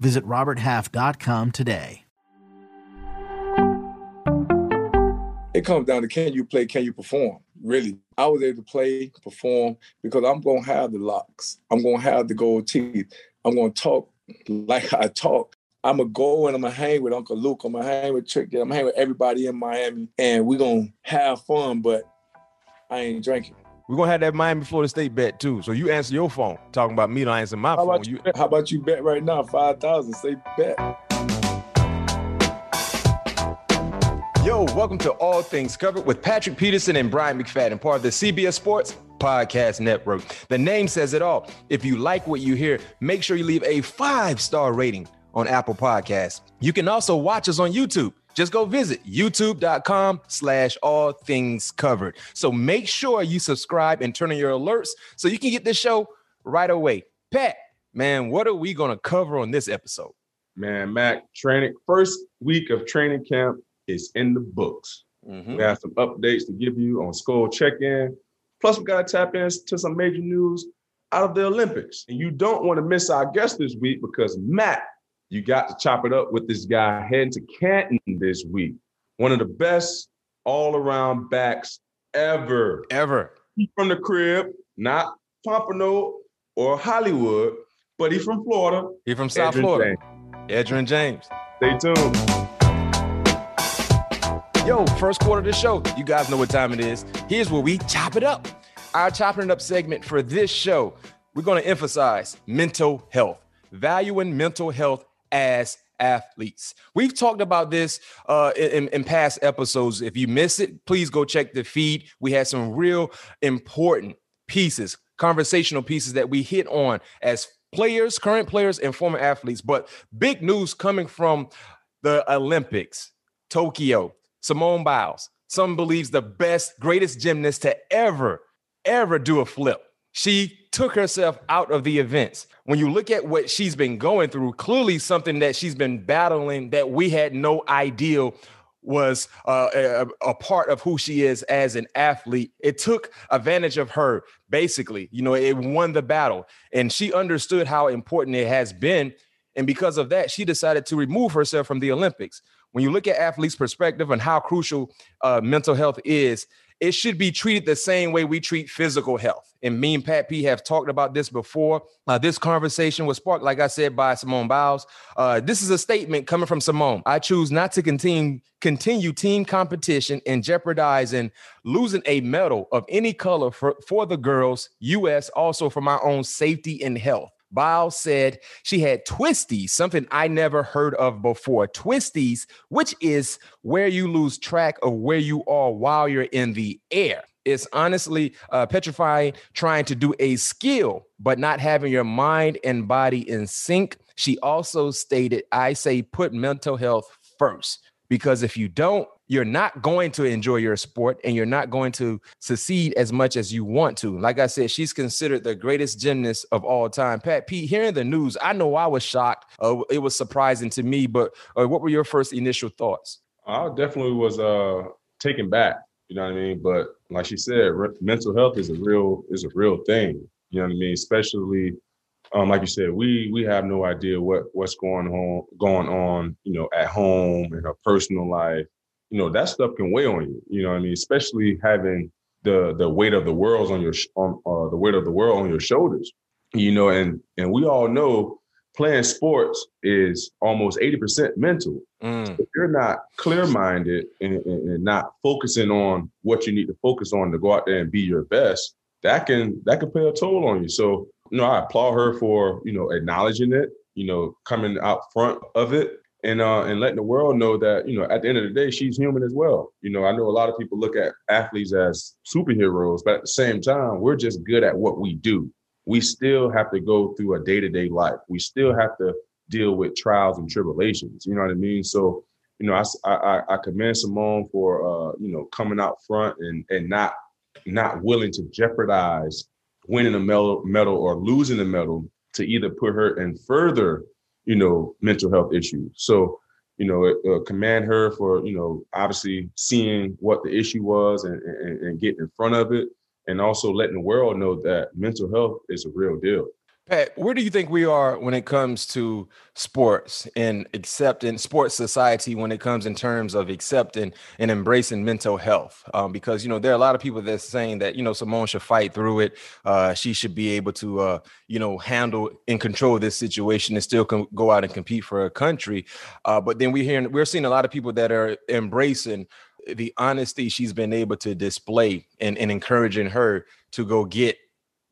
Visit RobertHalf.com today. It comes down to can you play, can you perform? Really, I was able to play, perform because I'm gonna have the locks. I'm gonna have the gold teeth. I'm gonna talk like I talk. I'm gonna go and I'm gonna hang with Uncle Luke. I'm gonna hang with Trick. I'm gonna hang with everybody in Miami, and we're gonna have fun. But I ain't drinking. We're gonna have that Miami Florida State bet too. So you answer your phone, talking about me, don't answer my how phone. About you, how about you bet right now? Five thousand. Say bet. Yo, welcome to All Things Covered with Patrick Peterson and Bryant McFadden, part of the CBS Sports Podcast Network. The name says it all. If you like what you hear, make sure you leave a five star rating on Apple Podcasts. You can also watch us on YouTube just go visit youtube.com slash all things covered. So make sure you subscribe and turn on your alerts so you can get this show right away. Pat, man, what are we going to cover on this episode? Man, Mac, training first week of training camp is in the books. Mm-hmm. We have some updates to give you on Skol check-in. Plus, we got to tap into some major news out of the Olympics. And you don't want to miss our guest this week because Matt you got to chop it up with this guy heading to Canton this week. One of the best all around backs ever. Ever. He's from the crib, not Pompano or Hollywood, but he's from Florida. He's from South Edgerrin Florida. James. Edgerrin James. Stay tuned. Yo, first quarter of the show. You guys know what time it is. Here's where we chop it up. Our chopping it up segment for this show, we're going to emphasize mental health, valuing mental health as athletes. We've talked about this uh, in, in past episodes. If you miss it, please go check the feed. We had some real important pieces, conversational pieces that we hit on as players, current players, and former athletes. But big news coming from the Olympics, Tokyo, Simone Biles. Some believes the best, greatest gymnast to ever, ever do a flip. She took herself out of the events. When you look at what she's been going through, clearly something that she's been battling that we had no idea was uh, a, a, part of who she is as an athlete. It took advantage of her, basically. You know, it won the battle, and she understood how important it has been. And because of that, she decided to remove herself from the Olympics. When you look at athletes' perspective and how crucial uh, mental health is, it should be treated the same way we treat physical health. And me and Pat P have talked about this before. Uh, this conversation was sparked, like I said, by Simone Biles. Uh, this is a statement coming from Simone. I choose not to continue continue team competition and jeopardizing losing a medal of any color for, for the girls, U.S., also for my own safety and health. Biles said she had twisties, something I never heard of before. Twisties, which is where you lose track of where you are while you're in the air. It's honestly uh, petrifying trying to do a skill, but not having your mind and body in sync. She also stated, I say put mental health first because if you don't, you're not going to enjoy your sport and you're not going to succeed as much as you want to. Like I said, she's considered the greatest gymnast of all time. Pat Pete, hearing the news, I know I was shocked. Uh, it was surprising to me, but uh, what were your first initial thoughts? I definitely was uh, taken back. You know what I mean? But like she said, re- mental health is a real is a real thing. You know what I mean? Especially um, like you said, we we have no idea what what's going on going on, you know, at home in her personal life you know that stuff can weigh on you. You know, I mean, especially having the the weight of the world on your on uh, the weight of the world on your shoulders. You know, and and we all know playing sports is almost 80% mental. Mm. If you're not clear minded and, and, and, not focusing on what you need to focus on to go out there and be your best, that can that can play a toll on you. So, you know, I applaud her for, you know, acknowledging it, you know, coming out front of it and uh, and letting the world know that you know at the end of the day she's human as well. You know, I know a lot of people look at athletes as superheroes, but at the same time, we're just good at what we do. We still have to go through a day to day life. We still have to deal with trials and tribulations. You know what I mean? So, you know, I I, I commend Simone for uh, you know coming out front and and not not willing to jeopardize winning a medal, medal or losing a medal to either put her in further, you know, mental health issues. So, you know, uh, commend her for you know obviously seeing what the issue was and, and, and getting in front of it, and also letting the world know that mental health is a real deal. Pat, where do you think we are when it comes to sports and accepting sports society when it comes in terms of accepting and embracing mental health? Um, because you know there are a lot of people that's saying that you know Simone should fight through it. Uh, she should be able to uh, you know handle and control this situation and still com- go out and compete for a country. Uh, but then we're hearing we're seeing a lot of people that are embracing the honesty she's been able to display and, and encouraging her to go get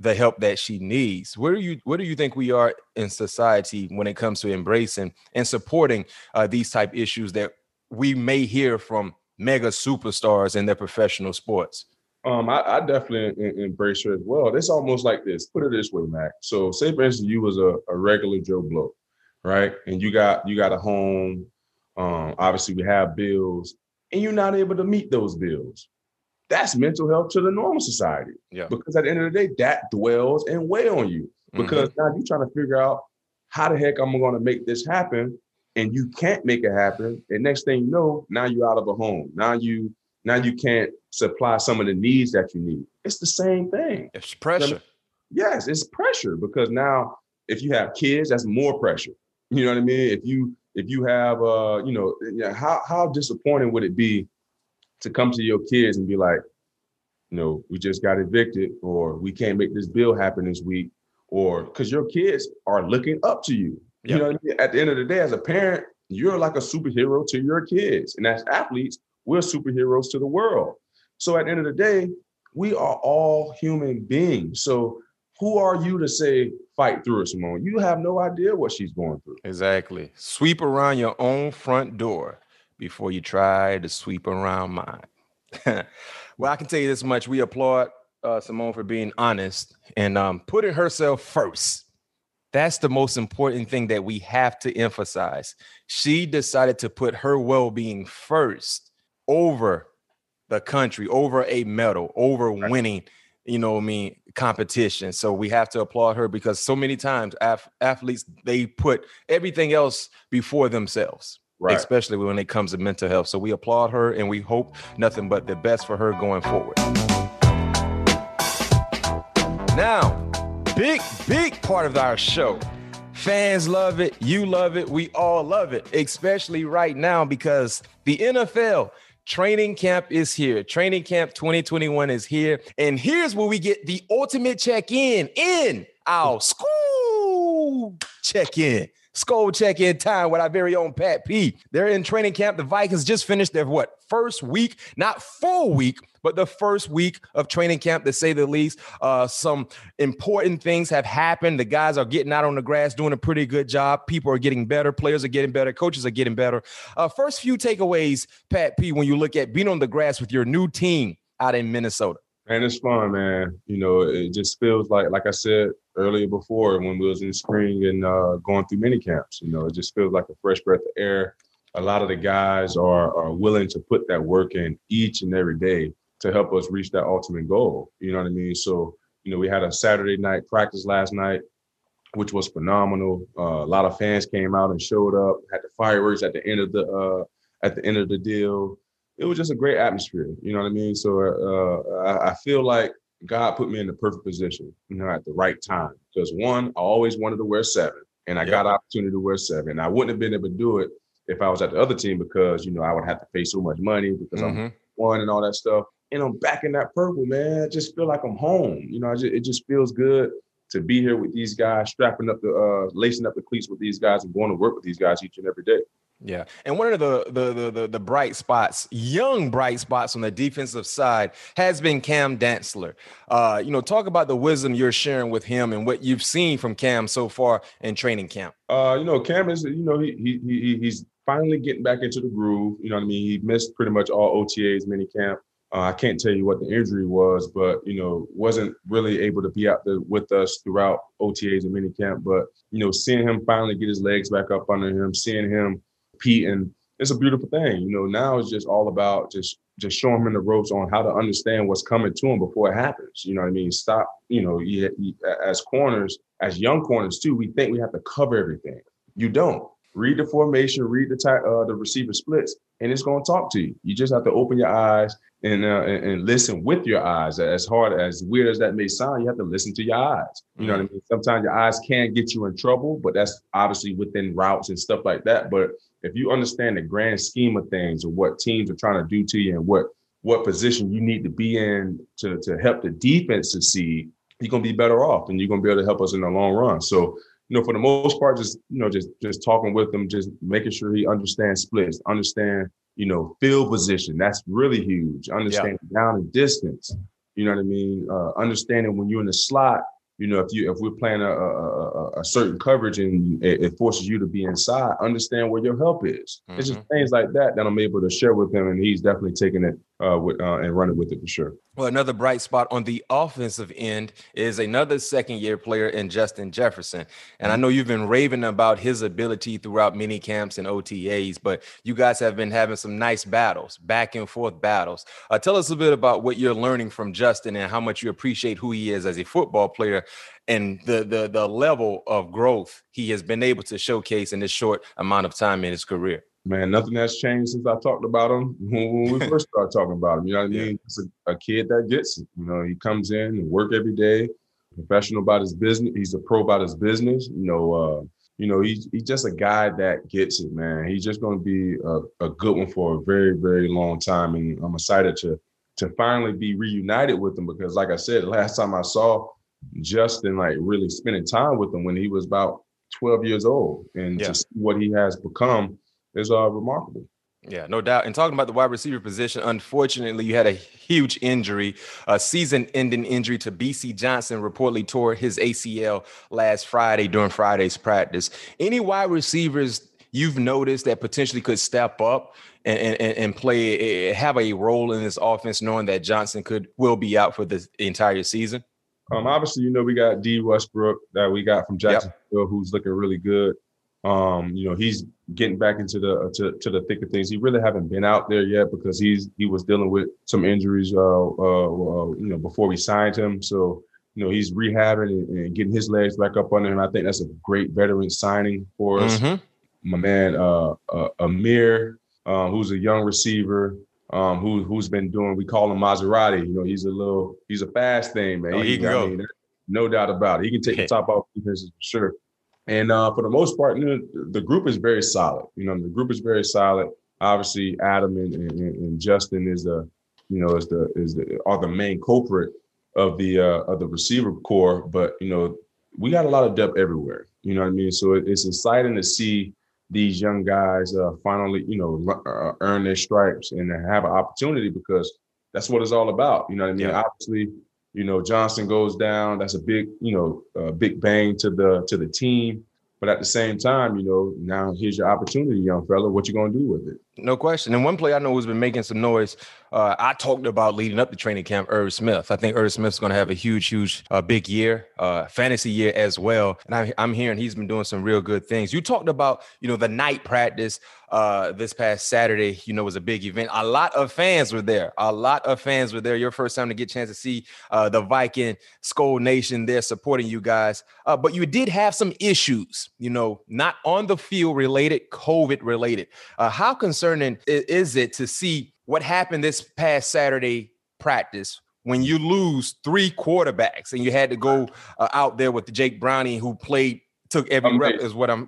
the help that she needs. Where do you where do you think we are in society when it comes to embracing and supporting uh, these type issues that we may hear from mega superstars in their professional sports? Um, I, I definitely embrace her as well. It's almost like this. Put it this way, Mac. So, say for instance, you was a, a regular Joe Blow, right? And you got you got a home. Um, obviously, we have bills, and you're not able to meet those bills that's mental health to the normal society. Yeah. Because at the end of the day, that dwells and weigh on you. Mm-hmm. Because mm-hmm. now you're trying to figure out how the heck I'm going to make this happen, and you can't make it happen. And next thing you know, now you're out of a home. Now you now you can't supply some of the needs that you need. It's the same thing. It's pressure. yes, it's pressure because now if you have kids, that's more pressure. You know what I mean? If you if you have uh, you know, how how disappointing would it be to come to your kids and be like, you know, we just got evicted, or we can't make this bill happen this week, or because your kids are looking up to you. Yep. You know, I mean? at the end of the day, as a parent, you're like a superhero to your kids, and as athletes, we're superheroes to the world. So at the end of the day, we are all human beings. So who are you to say fight through it, Simone? You have no idea what she's going through. Exactly. Sweep around your own front door before you try to sweep around mine. well, I can tell you this much: we applaud uh, Simone for being honest and um, putting herself first. That's the most important thing that we have to emphasize. She decided to put her well-being first over the country, over a medal, over winning. You know, I mean, competition. So we have to applaud her because so many times af- athletes they put everything else before themselves right. especially when it comes to mental health. So we applaud her and we hope nothing but the best for her going forward. Now, big, big part of our show. Fans love it. You love it. We all love it, especially right now because the NFL training camp is here. Training camp 2021 is here. And here's where we get the ultimate check in in our Skol check in. Skol check in time with our very own Pat P. They're in training camp. The Vikings just finished their what first week, not full week, but the first week of training camp, to say the least. Uh, some important things have happened. The guys are getting out on the grass, doing a pretty good job. People are getting better. Players are getting better. Coaches are getting better. Uh, first few takeaways, Pat P, when you look at being on the grass with your new team out in Minnesota. Man, it's fun, man. You know, it just feels like, like I said earlier before, when we was in spring and uh, going through mini camps. You know, it just feels like a fresh breath of air. A lot of the guys are are willing to put that work in each and every day to help us reach that ultimate goal. You know what I mean? So, you know, we had a Saturday night practice last night, which was phenomenal. Uh, a lot of fans came out and showed up. Had the fireworks at the end of the uh, at the end of the deal it was just a great atmosphere. You know what I mean? So uh, I, I, feel like God put me in the perfect position, you know, at the right time. Because one, I always wanted to wear seven, and I got opportunity to wear seven. I wouldn't have been able to do it if I was at the other team because you know I would have to pay so much money because mm-hmm. I'm one and all that stuff. And I'm back in that purple, man. I just feel like I'm home. You know, just, it just feels good to be here with these guys, strapping up the, uh, lacing up the cleats with these guys, and going to work with these guys each and every day. Yeah, and one of the, the the the the, bright spots, young bright spots on the defensive side, has been Cam Dantzler. Uh, you know, talk about the wisdom you're sharing with him and what you've seen from Cam so far in training camp. Uh, you know, Cam is you know he he, he he's finally getting back into the groove. You know what I mean? He missed pretty much all OTAs, mini camp. Uh, I can't tell you what the injury was, but you know, wasn't really able to be out there with us throughout OTAs and minicamp. But you know, seeing him finally get his legs back up under him, seeing him compete, and it's a beautiful thing. You know, now it's just all about just just showing him the ropes on how to understand what's coming to him before it happens. You know what I mean? Stop. You know, you, you, as corners, as young corners too, we think we have to cover everything. You don't. Read the formation, read the ty- uh, the receiver splits, and it's going to talk to you. You just have to open your eyes and, uh, and, and listen with your eyes. As hard as weird as that may sound, you have to listen to your eyes. You know what I mm-hmm. mean? Sometimes your eyes can get you in trouble, but that's obviously within routes and stuff like that. But if you understand the grand scheme of things or what teams are trying to do to you and what what position you need to be in to, to help the defense succeed, you're gonna be better off and you're gonna be able to help us in the long run. So you know, for the most part, just you know, just just talking with him, just making sure he understands splits, understand, you know, field position. That's really huge. Understanding yeah. down and distance. You know what I mean? Uh, understanding when you're in the slot, you know, if you if we're playing a, a, a certain coverage and it, it, forces you to be inside, understand where your help is. Mm-hmm. It's just mm-hmm. things like that that I'm able to share with him, and he's definitely taking it uh, with, uh, and running with it for sure. Well, another bright spot on the offensive end is another second year player in Justin Jefferson. And I know you've been raving about his ability throughout mini camps and OTAs, but you guys have been having some nice battles, back and forth battles. Uh, tell us a bit about what you're learning from Justin and how much you appreciate who he is as a football player and the the the level of growth he has been able to showcase in this short amount of time in his career. Man, nothing has changed since I talked about him when we first started talking about him. You know what I mean? It's a, a, kid that gets it. You know, he comes in and work every day, professional about his business. He's a pro about his business. You know, uh, you know, he's he's just a guy that gets it, man. He's just going to be a, a good one for a very, very long time, and I'm excited to to finally be reunited with him because, like I said, last time I saw Justin like really spending time with him when he was about 12 years old, and yeah. to see what he has become is uh, remarkable. Yeah, no doubt. And talking about the wide receiver position, unfortunately, you had a huge injury, a season-ending injury to Bisi Johnson. Reportedly tore his ACL last Friday during Friday's practice. Any wide receivers you've noticed that potentially could step up and, and, and play, eh, have a role in this offense, knowing that Johnson could will be out for the entire season? Um, obviously, you know we got D Westbrook that we got from Jacksonville, yep. who's looking really good. Um, you know, he's getting back into the to, to the thick of things. He really haven't been out there yet because he's he was dealing with some injuries, uh, uh, uh you know, before we signed him. So you know, he's rehabbing and, and, getting his legs back up under him. I think that's a great veteran signing for us. Mm-hmm. My man, uh, uh Ihmir, uh, who's a young receiver. Um, who who's been doing? We call him Maserati. You know, he's a little, he's a fast thing, man. Oh, he, he can go. Mean, no doubt about it. He can take the top off defenses for sure. And uh, for the most part, you know, the group is very solid. You know, the group is very solid. Obviously, Adam and, and, and Justin is the, you know, is the is the are the main culprit of the uh, of the receiver core. But you know, we got a lot of depth everywhere. You know what I mean? So it, it's exciting to see these young guys uh, finally, you know, uh, earn their stripes and have an opportunity because that's what it's all about. You know what I mean? Yeah. Obviously, you know, Johnson goes down. That's a big, you know, a big bang to the to the team. But at the same time, you know, now here's your opportunity, young fella. What you gonna do with it? No question. And one player I know who's been making some noise. Uh, I talked about leading up to training camp, Irv Smith. I think Irv Smith's going to have a huge, huge, uh, big year, uh, fantasy year as well. And I, I'm hearing he's been doing some real good things. You talked about, you know, the night practice uh, this past Saturday, you know, was a big event. A lot of fans were there. A lot of fans were there. Your first time to get a chance to see uh, the Viking Skol Nation there supporting you guys. Uh, but you did have some issues, you know, not on the field related, COVID related. How concerning is it to see what happened this past Saturday practice when you lose three quarterbacks and you had to go uh, out there with Jake Browning who played took every rep is what I'm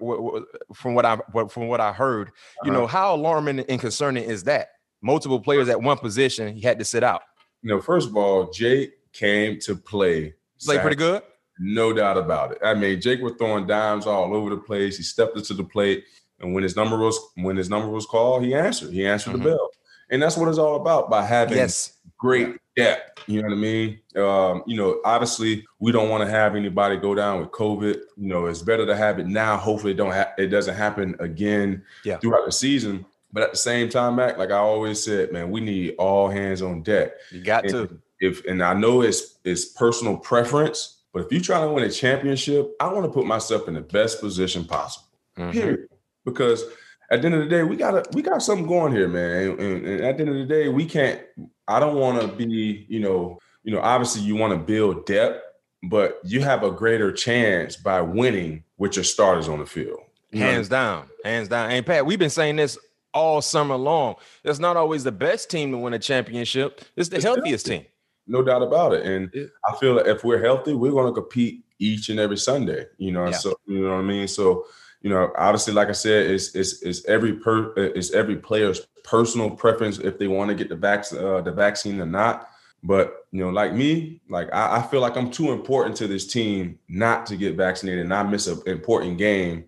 from what I from what I heard. Uh-huh. You know how alarming and concerning is that? Multiple players at one position, he had to sit out. You know, first of all, Jake came to play. Play pretty good. No doubt about it. I mean, Jake was throwing dimes all over the place. He stepped into the plate, and when his number was when his number was called, he answered. He answered mm-hmm. the bell, and that's what it's all about by having yes. great depth. You know what I mean? Um, you know, obviously we don't want to have anybody go down with COVID. You know, it's better to have it now. Hopefully, it don't ha- it doesn't happen again yeah. throughout the season. But at the same time, Mac, like I always said, man, we need all hands on deck. You got and to. If and I know it's it's personal preference, but if you try to win a championship, I want to put myself in the best position possible. Mm-hmm. Period. Because at the end of the day, we got we got something going here, man. And, and, at the end of the day, we can't. I don't want to be, you know, you know. Obviously, you want to build depth, but you have a greater chance by winning with your starters on the field. Hands know? down, hands down. And Pat, we've been saying this all summer long. It's not always the best team to win a championship. It's the it's healthiest healthy. team. No doubt about it. And yeah. I feel like if we're healthy, we're going to compete each and every Sunday. You know, yeah. so you know what I mean. So you know, obviously, like I said, it's it's, it's every per it's every player's personal preference if they want to get the vac- uh, the vaccine or not. But you know, like me, like I, I, feel like I'm too important to this team not to get vaccinated, and not miss an important game.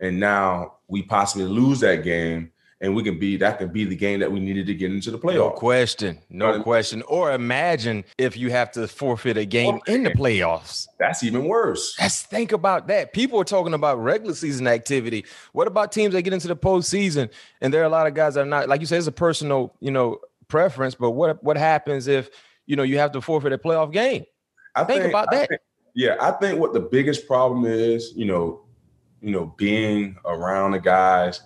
And now we possibly lose that game and we can be that could be the game that we needed to get into the playoff. No question, no right. question. Or imagine if you have to forfeit a game oh, in the playoffs. That's even worse. Let's think about that. People are talking about regular season activity. What about teams that get into the postseason? And there are a lot of guys that are not, like you said, it's a personal, you know, preference. But what what happens if you know you have to forfeit a playoff game? I think, think about I that. Think, yeah, I think what the biggest problem is, you know, you know, being around the guys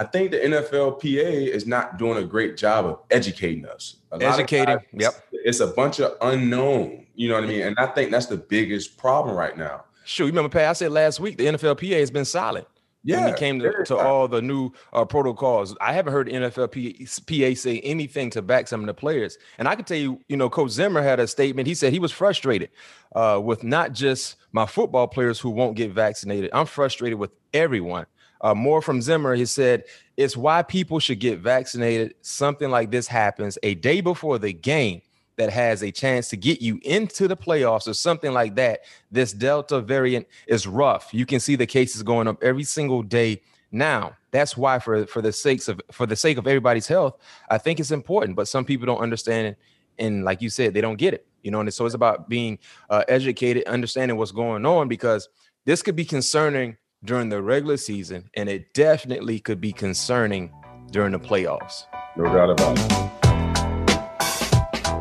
I think the NFLPA is not doing a great job of educating us. A educating, yep. It's a bunch of unknown. You know what I mean? And I think that's the biggest problem right now. Sure. You remember, Pat? I said last week the NFLPA has been silent. Yeah, when it came to, to all the new uh, protocols. I haven't heard the NFLPA say anything to back some of the players. And I can tell you, you know, Coach Zimmer had a statement. He said he was frustrated uh, with not just my football players who won't get vaccinated. I'm frustrated with everyone. Uh, more from Zimmer, he said, it's why people should get vaccinated. Something like this happens a day before the game that has a chance to get you into the playoffs or something like that. This Delta variant is rough. You can see the cases going up every single day now. That's why, for for the sakes of for the sake of everybody's health, I think it's important. But some people don't understand it, and like you said, they don't get it. You know, and so it's about being uh, educated, understanding what's going on because this could be concerning during the regular season, and it definitely could be concerning during the playoffs. No doubt about it.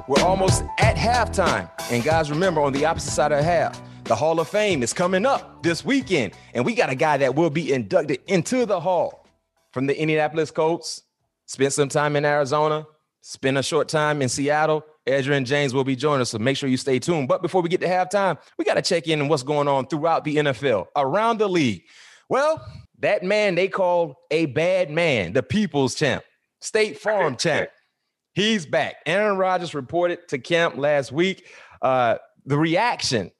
We're almost at halftime. And guys, remember on the opposite side of half, the Hall of Fame is coming up this weekend. And we got a guy that will be inducted into the Hall from the Indianapolis Colts, spent some time in Arizona, spent a short time in Seattle, Edgerrin James will be joining us, so make sure you stay tuned. But before we get to halftime, we got to check in on what's going on throughout the NFL, around the league. Well, that man they call a bad man, the people's champ, State Farm champ. He's back. Aaron Rodgers reported to camp last week. Uh, the reaction,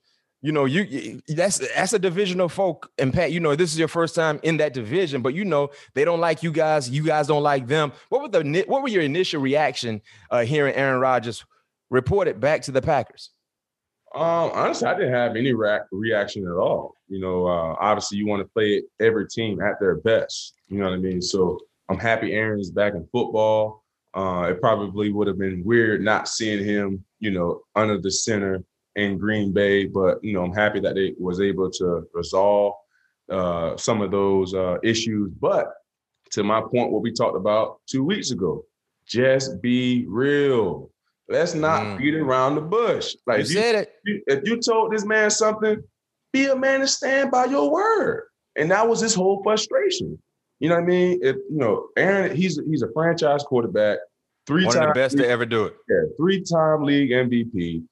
you know, you that's that's a division of folk. And Pat, you know, this is your first time in that division, but you know they don't like you guys. You guys don't like them. What were the what were your initial reaction uh, hearing Aaron Rodgers reported back to the Packers? Um, honestly, I didn't have any re- reaction at all. You know, uh, obviously, you want to play every team at their best. You know what I mean? So I'm happy Aaron's back in football. Uh, it probably would have been weird not seeing him, you know, under the center in Green Bay, but you know, I'm happy that they was able to resolve uh, some of those uh, issues. But to my point, what we talked about two weeks ago, just be real. Let's not mm. beat around the bush. Like you, you said it. If you told this man something, be a man and stand by your word. And that was his whole frustration. You know what I mean? If you know, Aaron, he's he's a franchise quarterback, three one of the best league, to ever do it. Yeah, three-time league MVP.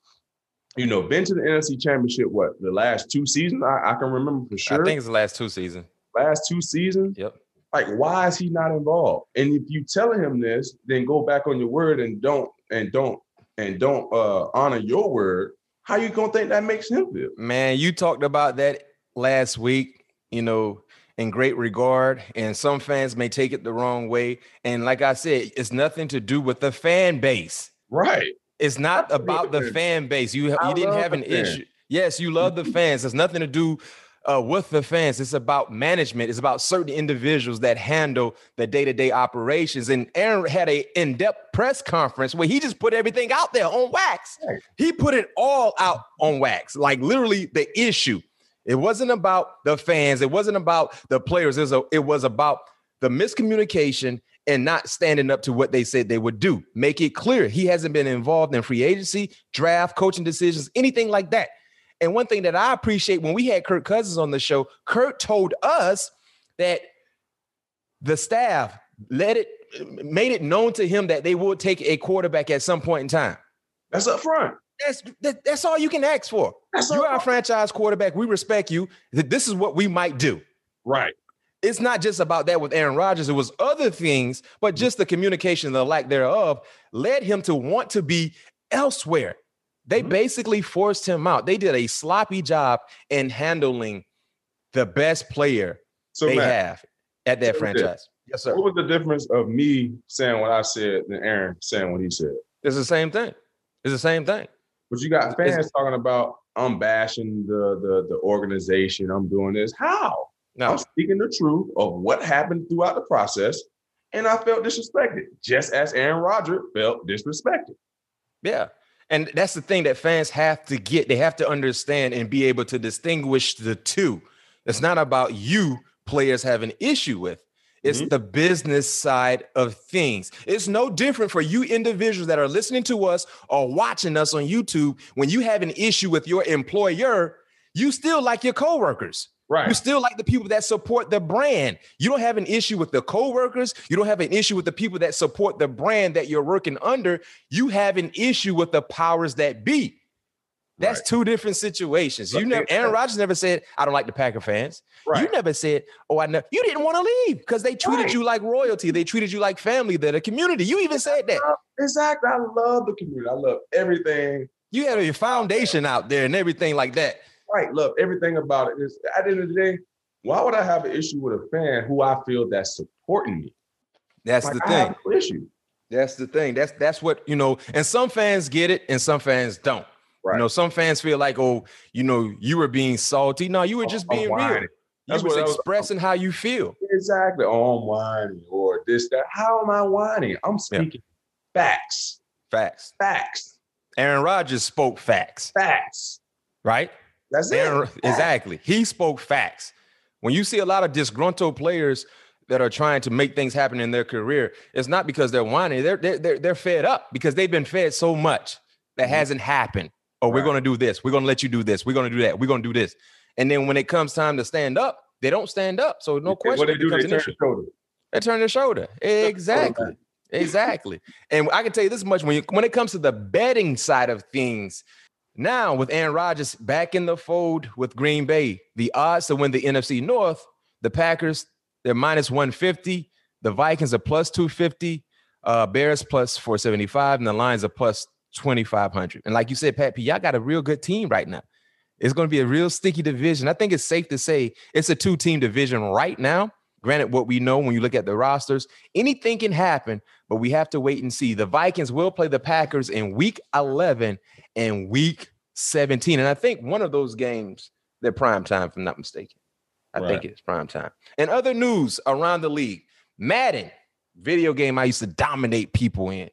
You know, been to the NFC Championship. What the last two seasons? I, I can remember for sure. I think it's the last two seasons. Last two seasons. Yep. Like, why is he not involved? And if you telling him this, then go back on your word and don't and don't and don't uh, honor your word, how you gonna think that makes him feel? Man, you talked about that last week, you know, in great regard, and some fans may take it the wrong way. And like I said, it's nothing to do with the fan base. Right. It's not about the fan base. You you didn't have an issue. Yes, you love the fans. It's nothing to do uh, with the fans. It's about management. It's about certain individuals that handle the day to day operations. And Aaron had a in depth press conference where he just put everything out there on wax. He put it all out on wax, like literally the issue. It wasn't about the fans. It wasn't about the players. It was, a, it was about the miscommunication and not standing up to what they said they would do. Make it clear he hasn't been involved in free agency, draft, coaching decisions, anything like that. And one thing that I appreciate when we had Kirk Cousins on the show, Kirk told us that the staff let it made it known to him that they would take a quarterback at some point in time. That's up front. That's that, that's all you can ask for. That's You're our franchise quarterback. We respect you. This is what we might do. Right. It's not just about that with Aaron Rodgers. It was other things, but just the communication, the lack thereof, led him to want to be elsewhere. They Mhm. basically forced him out. They did a sloppy job in handling the best player So they Matt, have at that franchise. Yes, sir. what was the difference of me saying what I said and Aaron saying what he said? It's the same thing. It's the same thing. But you got It's- fans talking about I'm bashing the the the organization. I'm doing this. How? No, I'm speaking the truth of what happened throughout the process, and I felt disrespected, just as Aaron Rodgers felt disrespected. Yeah. And that's the thing that fans have to get. They have to understand and be able to distinguish the two. It's not about you players have an issue with. It's Mhm. the business side of things. It's no different for you individuals that are listening to us or watching us on YouTube. When you have an issue with your employer, you still like your coworkers. Right. You still like the people that support the brand. You don't have an issue with the coworkers. You don't have an issue with the people that support the brand that you're working under. You have an issue with the powers that be. That's Right. two different situations. You never, Aaron Rodgers never said, "I don't like the Packer fans." Right. You never said, "Oh, I know." You didn't want to leave because they treated Right. you like royalty. They treated you like family. They're the community. You even said that. Exactly. I love the community. I love everything. You had your foundation out there and everything like that. Right. Love everything about it. Is at the end of the day, why would I have an issue with a fan who I feel that's supporting me? That's Like, the thing. no issue. That's the thing. That's that's what you know. And some fans get it, and some fans don't. Right. You know, some fans feel like, oh, you know, you were being salty. No, you were oh, just I'm being real. whining. You That's was what I was- expressing how you feel. Exactly. Oh, I'm whining or this, that. How am I whining? I'm speaking facts. Facts. Facts. Aaron Rodgers spoke facts, Facts. right? That's it. Aaron, Facts. exactly. He spoke facts. When you see a lot of disgruntled players that are trying to make things happen in their career, it's not because they're whining. They're they're they're, they're fed up because they've been fed so much that Mhm. hasn't happened. Oh, we're going to do this. We're going to let you do this. We're going to do that. We're going to do this. And then when it comes time to stand up, they don't stand up. So no question. What they do, they turn issue. the shoulder. They turn their shoulder. Exactly. Exactly. And I can tell you this much when you, when it comes to the betting side of things, now with Aaron Rodgers back in the fold with Green Bay, the odds to win the NFC North, the Packers, they're minus 150. The Vikings are plus 250. Uh, Bears plus 475. And the Lions are plus 2,500. And like you said, Pat P, y'all got a real good team right now. It's going to be a real sticky division. I think it's safe to say it's a two team division right now. Granted, what we know when you look at the rosters, anything can happen, but we have to wait and see. The Vikings will play the Packers in week 11 and week 17. And I think one of those games, they're prime time, if I'm not mistaken. I think it's prime time. And other news around the league Madden, video game I used to dominate people in.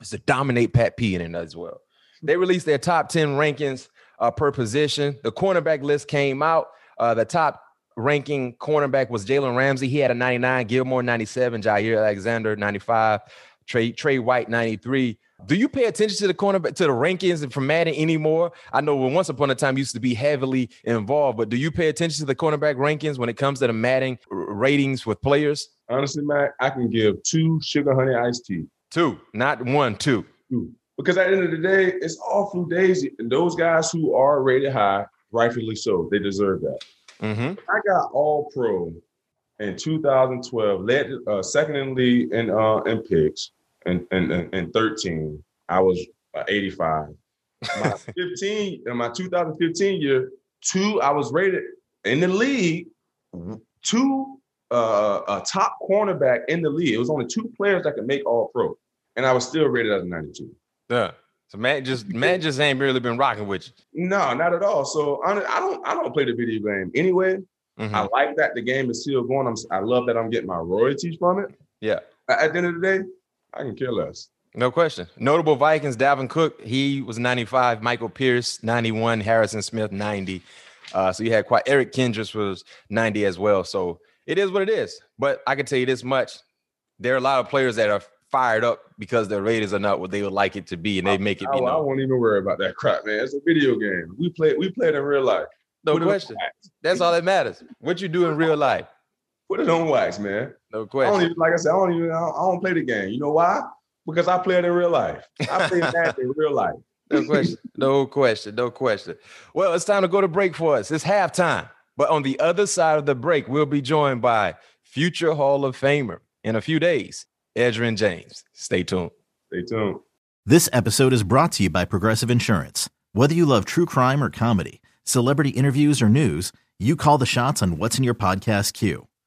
Used to dominate Pat P in it as well. They released their top 10 rankings uh, per position. The cornerback list came out. Uh, the top ranking cornerback was Jalen Ramsey. He had a 99, Gilmore 97, Jaire Alexander 95, Trey, Trey White 93. Do you pay attention to the cornerback to the rankings from Madden anymore? I know when once upon a time used to be heavily involved, but do you pay attention to the cornerback rankings when it comes to the Madden ratings with players? Honestly, Matt, I can give two sugar honey iced tea. Two, not one, two. Two. Because at the end of the day, it's all through Daisy. And those guys who are rated high, rightfully so, they deserve that. Mm-hmm. I got all pro in 2012, led uh, second in league in uh in picks and and and, and 13. I was uh, 85. My 15 in my 2015 year, two I was rated in the league, two uh a top cornerback in the league. It was only two players that could make all pro, and I was still rated as a 92. Yeah. So man just man just ain't really been rocking with you. No, not at all. So I don't I don't, I don't play the video game anyway. Mhm. I like that the game is still going. I'm, I love that I'm getting my royalties from it. Yeah. At the end of the day, I can care less. No question. Notable Vikings, Dalvin Cook, he was 95, Michael Pierce, 91, Harrison Smith, 90. Uh, so you had quite Eric Kendricks was 90 as well. So it is what it is. But I can tell you this much. there are a lot of players that are fired up because their Raiders are not what they would like it to be, and they make it. I, You I won't even worry about that crap, man. It's a video game. We play. We play it in real life. no on question. That's all that matters. What you do in real life, Put it on wax, man. no I don't question. even, like I said, I don't even. I don't, I don't play the game. You know why? Because I play it in real life. I play that in real life. No question. No question. No question. Well, it's time to go to break for us. It's halftime. But on the other side of the break, we'll be joined by future Hall of Famer in a few days, Edgerrin James. Stay tuned. Stay tuned. This episode is brought to you by Progressive Insurance. Whether you love true crime or comedy, celebrity interviews or news, you call the shots on what's in your podcast queue.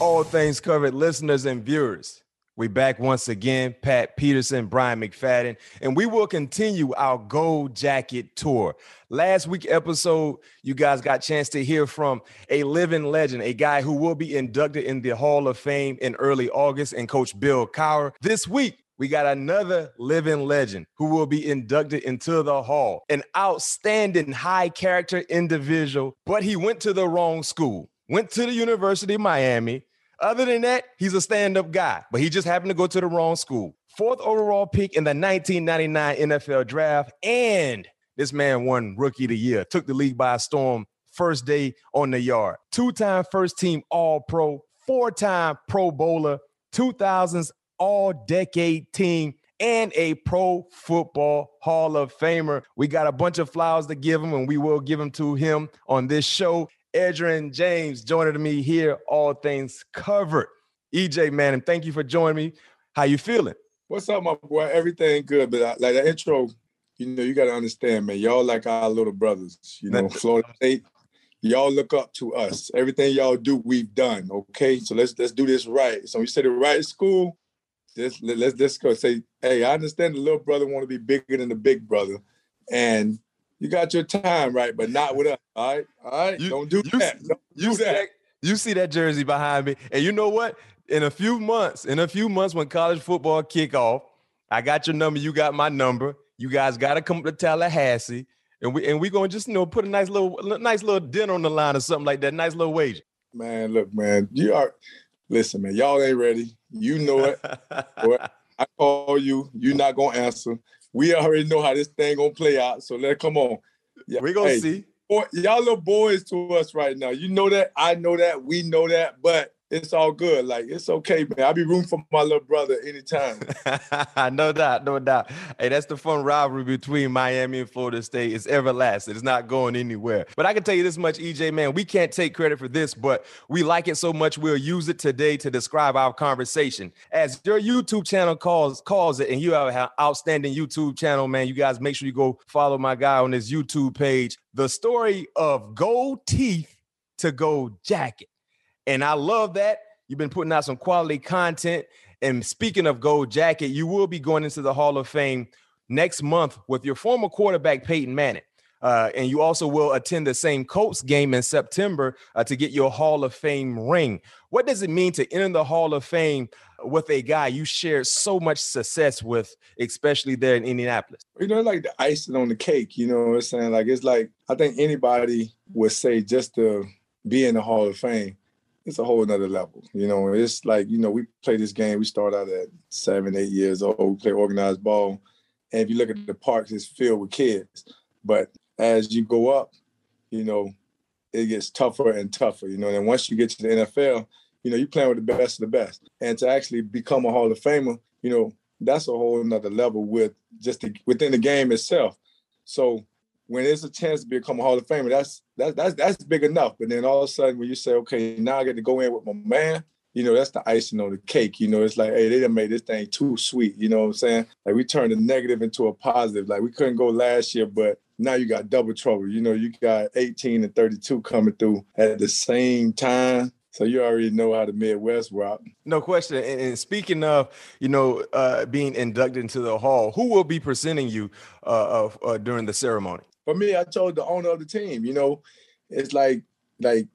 All things covered, listeners and viewers. We back once again, Pat Peterson, Bryant McFadden, and we will continue our Gold Jacket tour. Last week episode, you guys got chance to hear from a living legend, a guy who will be inducted in the Hall of Fame in early August, and Coach Bill Cowher. This week, we got another living legend who will be inducted into the Hall, an outstanding high character individual, but he went to the wrong school, went to the University of Miami. Other than that, he's a stand up guy, but he just happened to go to the wrong school. Fourth overall pick in the 1999 NFL draft, and this man won Rookie of the Year, took the league by storm first day on the yard. Two time first team All Pro, Bowler, 2000s All Decade Team, and a Pro Football Hall of Famer. We got a bunch of flowers to give him, and we will give them to him on this show. Edgerrin James joining me here, all things covered. EJ Manning, thank you for joining me. How you feeling? What's up, my boy? Everything good, but I, like the intro, you know, you got to understand, man. Y'all like our little brothers. You know, Florida State. Y'all look up to us. Everything y'all do, we've done. Okay, so let's let's do this right. So we said the right school. Let's let's let's go say, hey, I understand the little brother want to be bigger than the big brother, and you got your time right, but not with us. All right, all right. You- Don't do you- that. Don't You do see that. that, you see that jersey behind me. And you know what? In a few months, in a few months when college football kick off, I got your number, you got my number. You guys got to come to Tallahassee. And we and we gonna just you know put a nice little nice little dinner on the line or something like that. Nice little wager. Man, look, man, you are. Listen, man, y'all ain't ready. You know it. I call you, You're not gonna answer. We already know how this thing gonna play out. So let come on. Yeah, we gonna hey, see. boy, y'all little boys to us right now. You know that. I know that. We know that. But it's all good. Like it's okay, man. I'll be rooting for my little brother anytime. no doubt, no doubt. Hey, that's the fun rivalry between Miami and Florida State. It's everlasting. It's not going anywhere. But I can tell you this much, EJ, man, we can't take credit for this, but we like it so much we'll use it today to describe our conversation. As your YouTube channel calls calls it, and you have an outstanding YouTube channel, man. You guys make sure you go follow my guy on his YouTube page. The story of gold teeth to gold jacket. And I love that. You've been putting out some quality content. And speaking of gold jacket, you will be going into the Hall of Fame next month with your former quarterback, Peyton Manning. Uh, and you also will attend the same Colts game in September uh, to get your Hall of Fame ring. What does it mean to enter the Hall of Fame with a guy you shared so much success with, especially there in Indianapolis? you know, like the icing on the cake, you know what I'm saying? Like it's like I think anybody would say just to be in the Hall of Fame, it's a whole nother level. You know, it's like, you know, we play this game, we start out at seven, eight years old, we play organized ball. And if you look at the parks, it's filled with kids. But as you go up, you know, it gets tougher and tougher, you know. And once you get to the NFL, you know, you're playing with the best of the best. And to actually become a Hall of Famer, you know, that's a whole nother level with just the, within the game itself. So when there's a chance to become a Hall of Famer, that's that's that's that's big enough. But then all of a sudden, when you say, okay, now I get to go in with my man, you know, that's the icing on the cake. You know, it's like, hey, they done made this thing too sweet. You know what I'm saying? Like we turned a negative into a positive. Like we couldn't go last year, but now you got double trouble. You know, you got 18 and 32 coming through at the same time. So you already know how the Midwest rock. No question. And, and speaking of, you know, uh, being inducted into the hall, who will be presenting you uh, uh, during the ceremony? For me, I told the owner of the team. You know, it's like like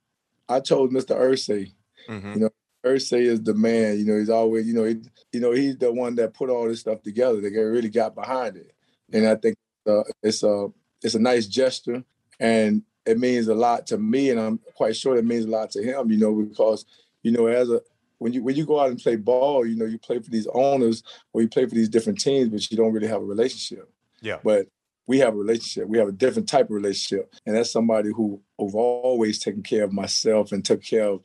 I told Mr. Irsay. Mm-hmm. You know, Irsay is the man. You know, he's always, you know, he, you know, he's the one that put all this stuff together. They really got behind it, and I think uh, it's a it's a nice gesture, and it means a lot to me, and I'm quite sure it means a lot to him. You know, because you know, as a when you when you go out and play ball, you know, you play for these owners or you play for these different teams, but you don't really have a relationship. Yeah. But we have a relationship. We have a different type of relationship, and that's somebody who who've always taken care of myself and took care of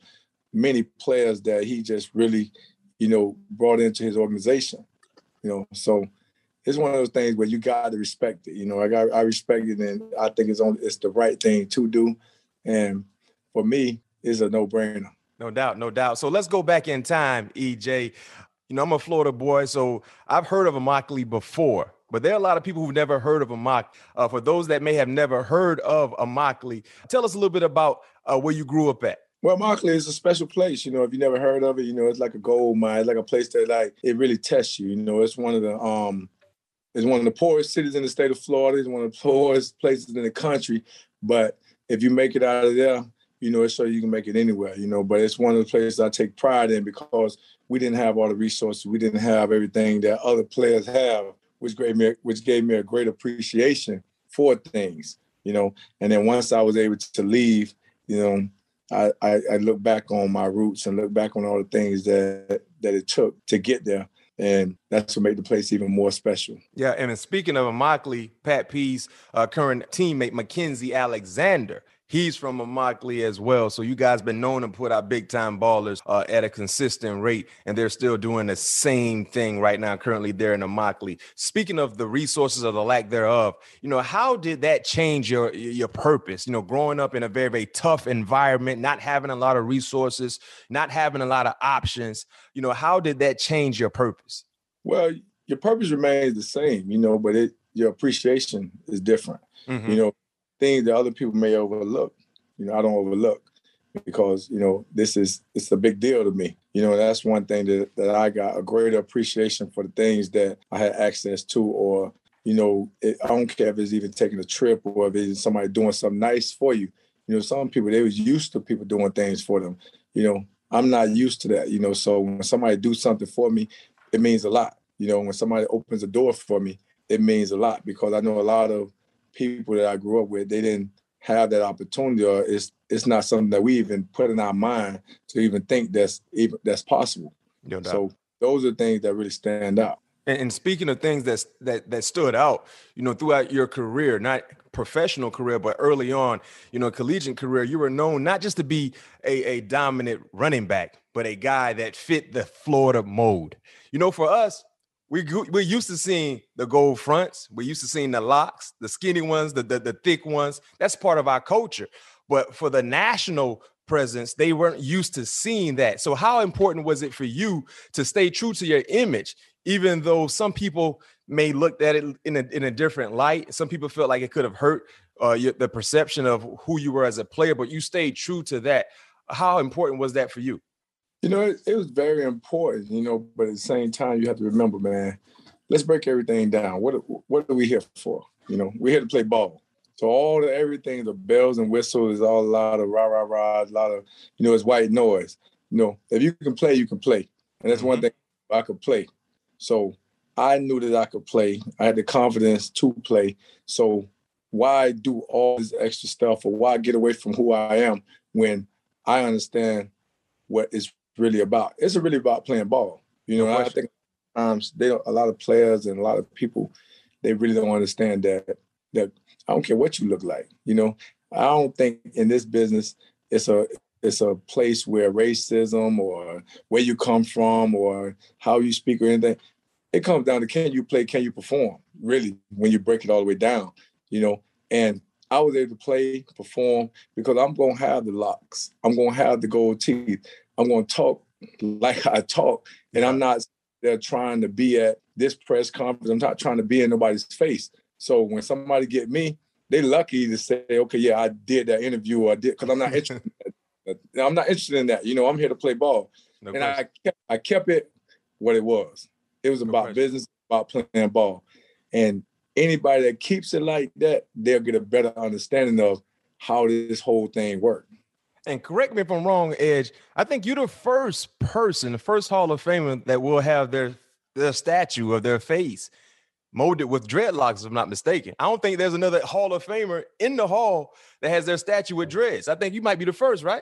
many players that he just really, you know, brought into his organization. You know, so it's one of those things where you got to respect it. You know, I got I respect it, and I think it's on it's the right thing to do. And for me, it's a no brainer. No doubt, no doubt. So let's go back in time, EJ. You know, I'm a Florida boy, so I've heard of Immokalee before, but there are a lot of people who've never heard of Immokalee. Uh, for those that may have never heard of Immokalee, tell us a little bit about uh, where you grew up at. Well, Immokalee is a special place. You know, if you never heard of it, you know, it's like a gold mine. Like a place that like it really tests you. You know, it's one of the um it's one of the poorest cities in the state of Florida. It's one of the poorest places in the country. But if you make it out of there, you know, it's so you can make it anywhere, you know. But it's one of the places I take pride in because we didn't have all the resources. We didn't have everything that other players have, which gave me which gave me a great appreciation for things, you know. And then once I was able to leave, you know, I, I, I look back on my roots and look back on all the things that that it took to get there. And that's what made the place even more special. Yeah, and speaking of Immokalee, Pat P's uh, current teammate Mackensie Alexander, He's from Immokalee as well. So you guys been known to put out big time ballers uh, at a consistent rate, and they're still doing the same thing right now, currently there in Immokalee. Speaking of the resources or the lack thereof, you know, how did that change your your purpose? You know, growing up in a very, very tough environment, not having a lot of resources, not having a lot of options, you know, how did that change your purpose? Well, your purpose remains the same, you know, but it your appreciation is different. Mm-hmm. You know, things that other people may overlook. You know, I don't overlook because you know this is it's a big deal to me. You know, that's one thing that that I got a greater appreciation for the things that I had access to, or you know, it, I don't care if it's even taking a trip or if it's somebody doing something nice for you. You know, some people they was used to people doing things for them. You know, I'm not used to that. You know, so when somebody do something for me, it means a lot. You know, when somebody opens a door for me, it means a lot because I know a lot of people that I grew up with, they didn't have that opportunity, or it's it's not something that we even put in our mind to even think that's even that's possible. No so those are things that really stand out. And, speaking of things that's that that stood out, you know, throughout your career, not professional career, but early on, you know, collegiate career, you were known not just to be a, a dominant running back, but a guy that fit the Florida mold. You know, for us, we we're used to seeing the gold fronts. We're used to seeing the locks, the skinny ones, the, the the thick ones. That's part of our culture. But for the national presence, they weren't used to seeing that. So how important was it for you to stay true to your image, even though some people may look at it in a, in a different light? Some people felt like it could have hurt uh, your, the perception of who you were as a player, but you stayed true to that. How important was that for you? You know, it, it, was very important, you know, but at the same time, you have to remember, man, let's break everything down. What what are we here for? You know, we're here to play ball. So all the everything, the bells and whistles is all a lot of rah rah rah, a lot of, you know, it's white noise. You know, if you can play, you can play. And that's mm-hmm. one thing I could play. So I knew that I could play. I had the confidence to play. So why do all this extra stuff or why get away from who I am when I understand what is really about. It's really about playing ball. You know, I think times they a lot of players and a lot of people they really don't understand that that I don't care what you look like. You know, I don't think in this business it's a it's a place where racism or where you come from or how you speak or anything. It comes down to can you play, can you perform? Really, when you break it all the way down. you know, and I was able to play, perform because I'm gonna have the locks. I'm gonna have the gold teeth. I'm gonna talk like I talk, and I'm not there trying to be at this press conference. I'm not trying to be in nobody's face. So when somebody get me, they lucky to say, okay, yeah, I did that interview or I did because I'm not interested. I'm not interested in that. You know, I'm here to play ball. No and I kept, I kept it what it was. It was about business, about playing ball. And anybody that keeps it like that, they'll get a better understanding of how this whole thing works. And correct me if I'm wrong, Edge. I think you're the first person, the first Hall of Famer that will have their their statue of their face molded with dreadlocks, if I'm not mistaken. I don't think there's another Hall of Famer in the hall that has their statue with dreads. I think you might be the first, right?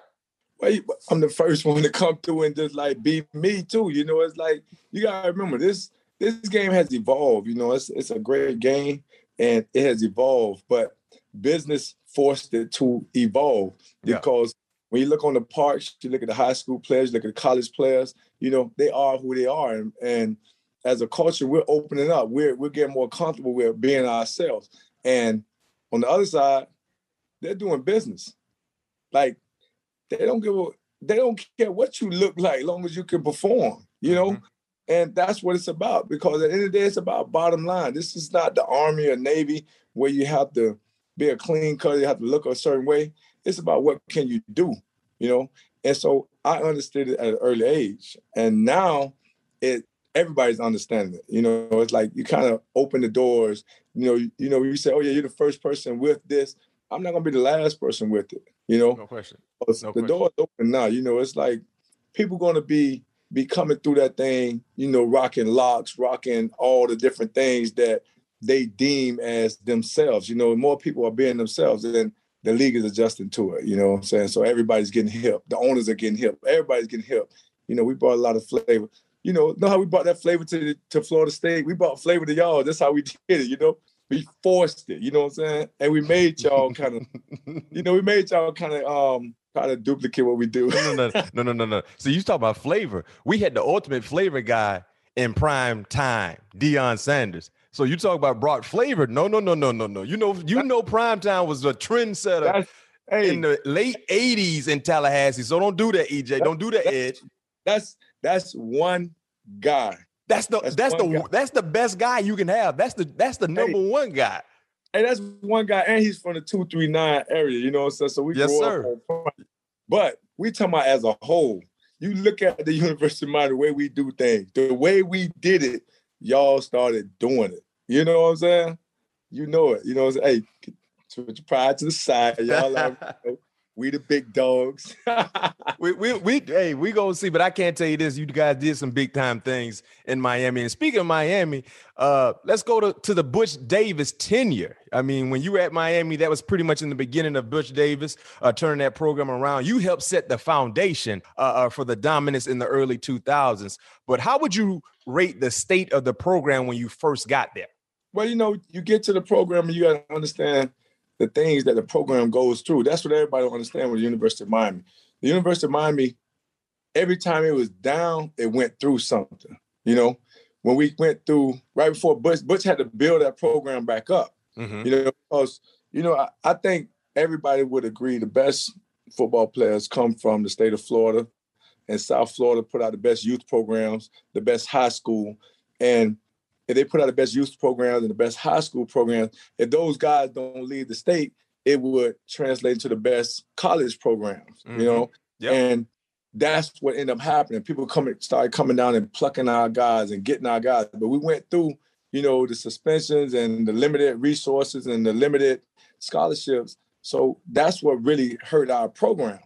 Well, I'm the first one to come through and just like be me too. You know, it's like you gotta remember this. This game has evolved. You know, it's it's a great game and it has evolved, but business forced it to evolve because. When you look on the parks, you look at the high school players, you look at the college players. You know, they are who they are, and, and as a culture, we're opening up. We're we're getting more comfortable with being ourselves. And on the other side, they're doing business. Like they don't give a they don't care what you look like, long as you can perform. You know. Mm-hmm. And that's what it's about because at the end of the day, it's about bottom line. This is not the Army or Navy where you have to be a clean cut, you have to look a certain way. It's about what can you do, you know? And so I understood it at an early age. And now it everybody's understanding it. You know, it's like you kind of open the doors. You know, you, you know, you say, "Oh yeah, you're the first person with this." I'm not gonna be the last person with it. You know, no question. No the question. door's open now. You know, it's like people gonna be be coming through that thing. You know, rocking locks, rocking all the different things that they deem as themselves. You know, more people are being themselves, and the league is adjusting to it. You know what I'm saying? So everybody's getting hip. The owners are getting hip. Everybody's getting hip. You know, we brought a lot of flavor you know, know how we brought that flavor to to Florida State? We brought flavor to y'all. That's how we did it, you know. We forced it, you know what I'm saying? And we made y'all kind of, you know, we made y'all kind of um try to duplicate what we do. no, no, no, no, no, no, no. So you talk about flavor. We had the ultimate flavor guy in prime time, Deion Sanders. So you talk about brought flavor. No, no, no, no, no, no. You know, you know, primetime was a trendsetter hey, in the late 80s in Tallahassee. So don't do that, EJ. Don't do that, Edge. That's that's one guy. That's the that's, that's the guy. that's the best guy you can have. That's the that's the number hey, one guy. And that's one guy, and he's from the two three nine area. You know what I'm saying? So we yes, sir. But we talking about as a whole. You look at the University of Miami, the way we do things, the way we did it, y'all started doing it. You know what I'm saying? You know it. You know what I'm saying? Hey, put your pride to the side. Y'all are, we the big dogs. we, we, we, hey, we gonna see, but I can't tell you this. You guys did some big time things in Miami. And speaking of Miami, uh, let's go to, to the Butch Davis tenure. I mean, when you were at Miami, that was pretty much in the beginning of Butch Davis uh, turning that program around. You helped set the foundation uh, uh for the dominance in the early 2000s. But how would you rate the state of the program when you first got there? Well, you know, you get to the program and you got to understand – the things that the program goes through. That's what everybody don't understand with the University of Miami. The University of Miami, every time it was down, it went through something. You know, when we went through right before Butch, Butch had to build that program back up. Mm-hmm. You know, because you know, I, I think everybody would agree the best football players come from the state of Florida, and South Florida put out the best youth programs, the best high school, and if they put out the best youth programs and the best high school programs, if those guys don't leave the state, it would translate to the best college programs, mm-hmm. you know? Yep. And that's what ended up happening. People coming started coming down and plucking our guys and getting our guys. But we went through, you know, the suspensions and the limited resources and the limited scholarships. So that's what really hurt our program.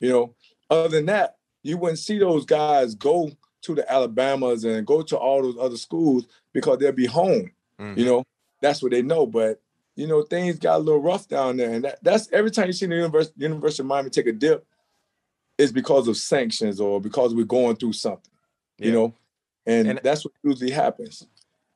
You know, other than that, you wouldn't see those guys go to the Alabamas and go to all those other schools because they'll be home. Mm-hmm. You know, that's what they know. But you know, things got a little rough down there, and that, that's every time you see the University, University of Miami take a dip, it's because of sanctions or because we're going through something. Yeah. You know, and, and that's what usually happens.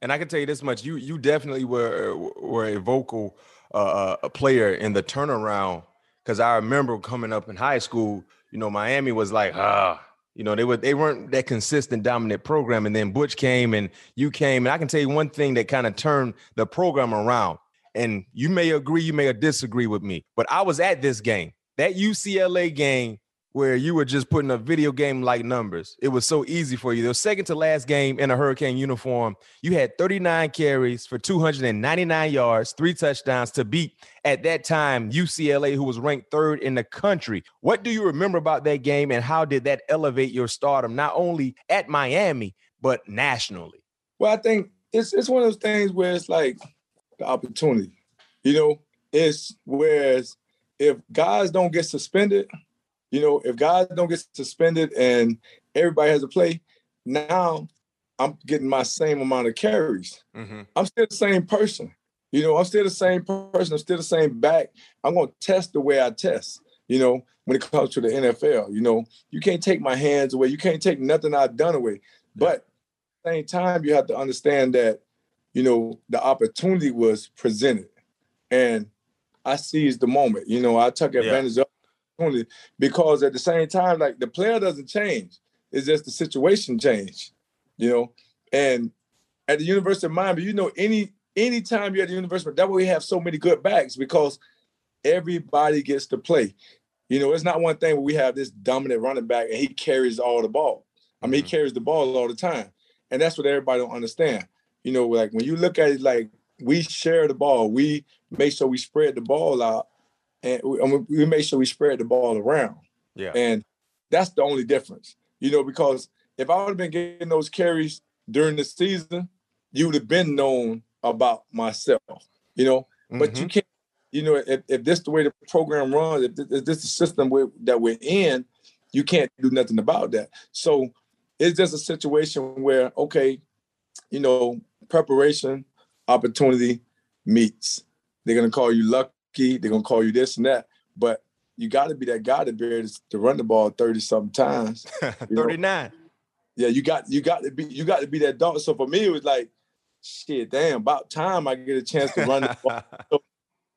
And I can tell you this much: you you definitely were were a vocal uh, uh a player in the turnaround. Because I remember coming up in high school, you know, Miami was like, ah, you know, they were they weren't that consistent dominant program. And then Butch came and you came. And I can tell you one thing that kind of turned the program around. and you may agree, you may disagree with me, but I was at this game, that UCLA game where you were just putting up video game like numbers. It was so easy for you. The second to last game in a Hurricane uniform. You had 39 carries for 299 yards, three touchdowns to beat at that time UCLA, who was ranked third in the country. What do you remember about that game and how did that elevate your stardom, not only at Miami, but nationally? Well, I think it's it's one of those things where it's like the opportunity. You know, it's whereas if guys don't get suspended, you know, if guys don't get suspended and everybody has to play, now I'm getting my same amount of carries. Mm-hmm. I'm still the same person. You know, I'm still the same person. I'm still the same back. I'm going to test the way I test, you know, when it comes to the NFL. You know, you can't take my hands away. You can't take nothing I've done away. But at the same time, you have to understand that, you know, the opportunity was presented. And I seized the moment. You know, I took advantage yeah. of opportunity because at the same time, like the player doesn't change. It's just the situation change, you know. And at the University of Miami, you know, any anytime you're at the university, that way we have so many good backs because everybody gets to play. You know, it's not one thing where we have this dominant running back and he carries all the ball. I mean, mm-hmm. he carries the ball all the time. And that's what everybody don't understand. You know, like when you look at it, like we share the ball, we make sure we spread the ball out and we, we make sure we spread the ball around. Yeah. And that's the only difference, you know, because if I would have been getting those carries during the season, you would have been known about myself, you know. Mm-hmm. But you mm-hmm. can't, you know, if, if this the way the program runs, if this, if this the system we that we're in, you can't do nothing about that. So it's just a situation where, okay, you know, preparation, opportunity meets. They're gonna call you luck they're gonna call you this and that. But you got to be that guy to be able to run the ball thirty something times. Thirty nine. Yeah, you got you got to be you got to be that dog. So for me, it was like, shit, damn, about time I get a chance to run the ball. So,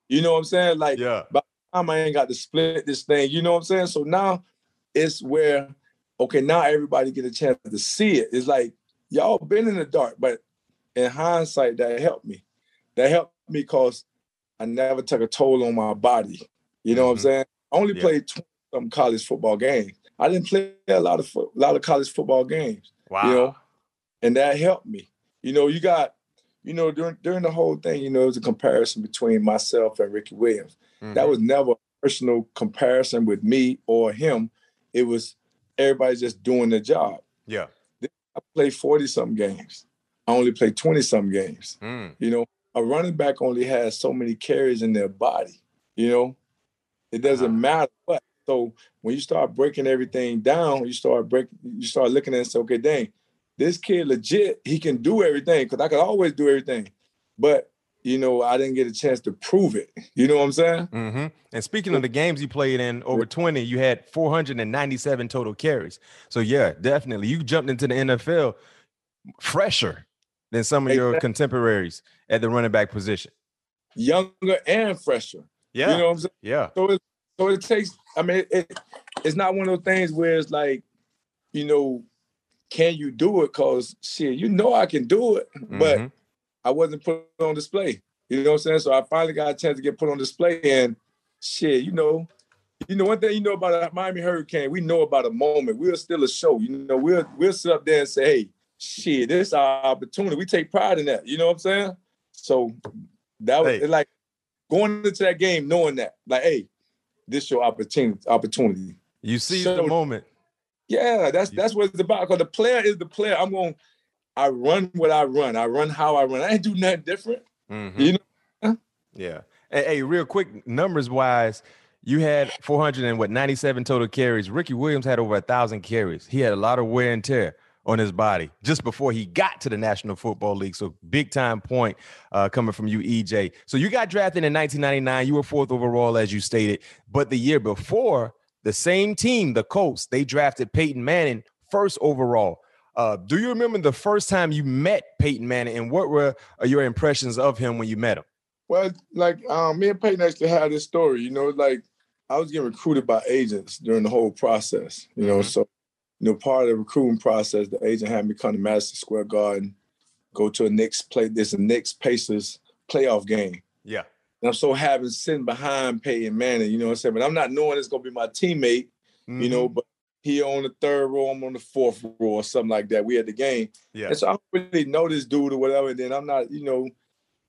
you know what I'm saying? Like, yeah. about time I ain't got to split this thing. You know what I'm saying? So now it's where, okay, now everybody get a chance to see it. It's like y'all been in the dark, but in hindsight, that helped me. That helped me because I never took a toll on my body. You know mm-hmm. what I'm mm-hmm. saying? I only yeah. played some college football games. I didn't play a lot of fo- lot of college football games. Wow. You know, and that helped me. You know, you got, you know, during during the whole thing, you know, it was a comparison between myself and Ricky Williams. Mm-hmm. That was never a personal comparison with me or him. It was everybody just doing their job. Yeah. I played 40 something games. I only played 20 something games. Mm. You know, a running back only has so many carries in their body. You know, it doesn't uh-huh. matter what. So when you start breaking everything down, you start break, you start looking at and say, okay, dang, this kid legit, he can do everything because I could always do everything, but you know, I didn't get a chance to prove it. You know what I'm saying? Mm-hmm. And speaking of the games you played in, over 20, you had 497 total carries. So yeah, definitely, you jumped into the NFL fresher than some of your contemporaries at the running back position. Younger and fresher. Yeah. You know what I'm saying? Yeah. So it, so it takes, I mean, it, it's not one of those things where it's like, you know, can you do it? Cause shit, you know I can do it, but mm-hmm. I wasn't put on display. You know what I'm saying? So I finally got a chance to get put on display and shit, you know, you know, one thing you know about a Miami Hurricane, we know about a moment. We're still a show. You know, we'll we'll sit up there and say, hey, shit, this is our opportunity. We take pride in that. You know what I'm saying? So that was hey. like going into that game knowing that, like, hey, this your opportunity. Opportunity. You see so, the moment. Yeah, that's that's what it's about. Because the player is the player. I'm going. I run what I run. I run how I run. I ain't do nothing different. Mm-hmm. You know. Yeah. Hey, hey, real quick, numbers wise, you had 400 and what 97 total carries. Ricky Williams had over a thousand carries. He had a lot of wear and tear on his body just before he got to the National Football League. So big time point uh, coming from you, EJ. So you got drafted in 1999. You were fourth overall, as you stated. But the year before, the same team, the Colts, they drafted Peyton Manning first overall. Uh, do you remember the first time you met Peyton Manning, and what were uh, your impressions of him when you met him? Well, like um, me and Peyton actually had this story. You know, like I was getting recruited by agents during the whole process. You know, mm-hmm. so you know, part of the recruiting process, the agent had me come to Madison Square Garden, go to a Knicks play. There's a Knicks Pacers playoff game. Yeah. And I'm so happy sitting behind Peyton Manning, you know what I'm saying? But I'm not knowing it's gonna be my teammate, mm-hmm. you know, mm-hmm. but he on the third row, I'm on the fourth row or something like that. We had the game. Yeah. And so I don't really know this dude or whatever. And then I'm not, you know,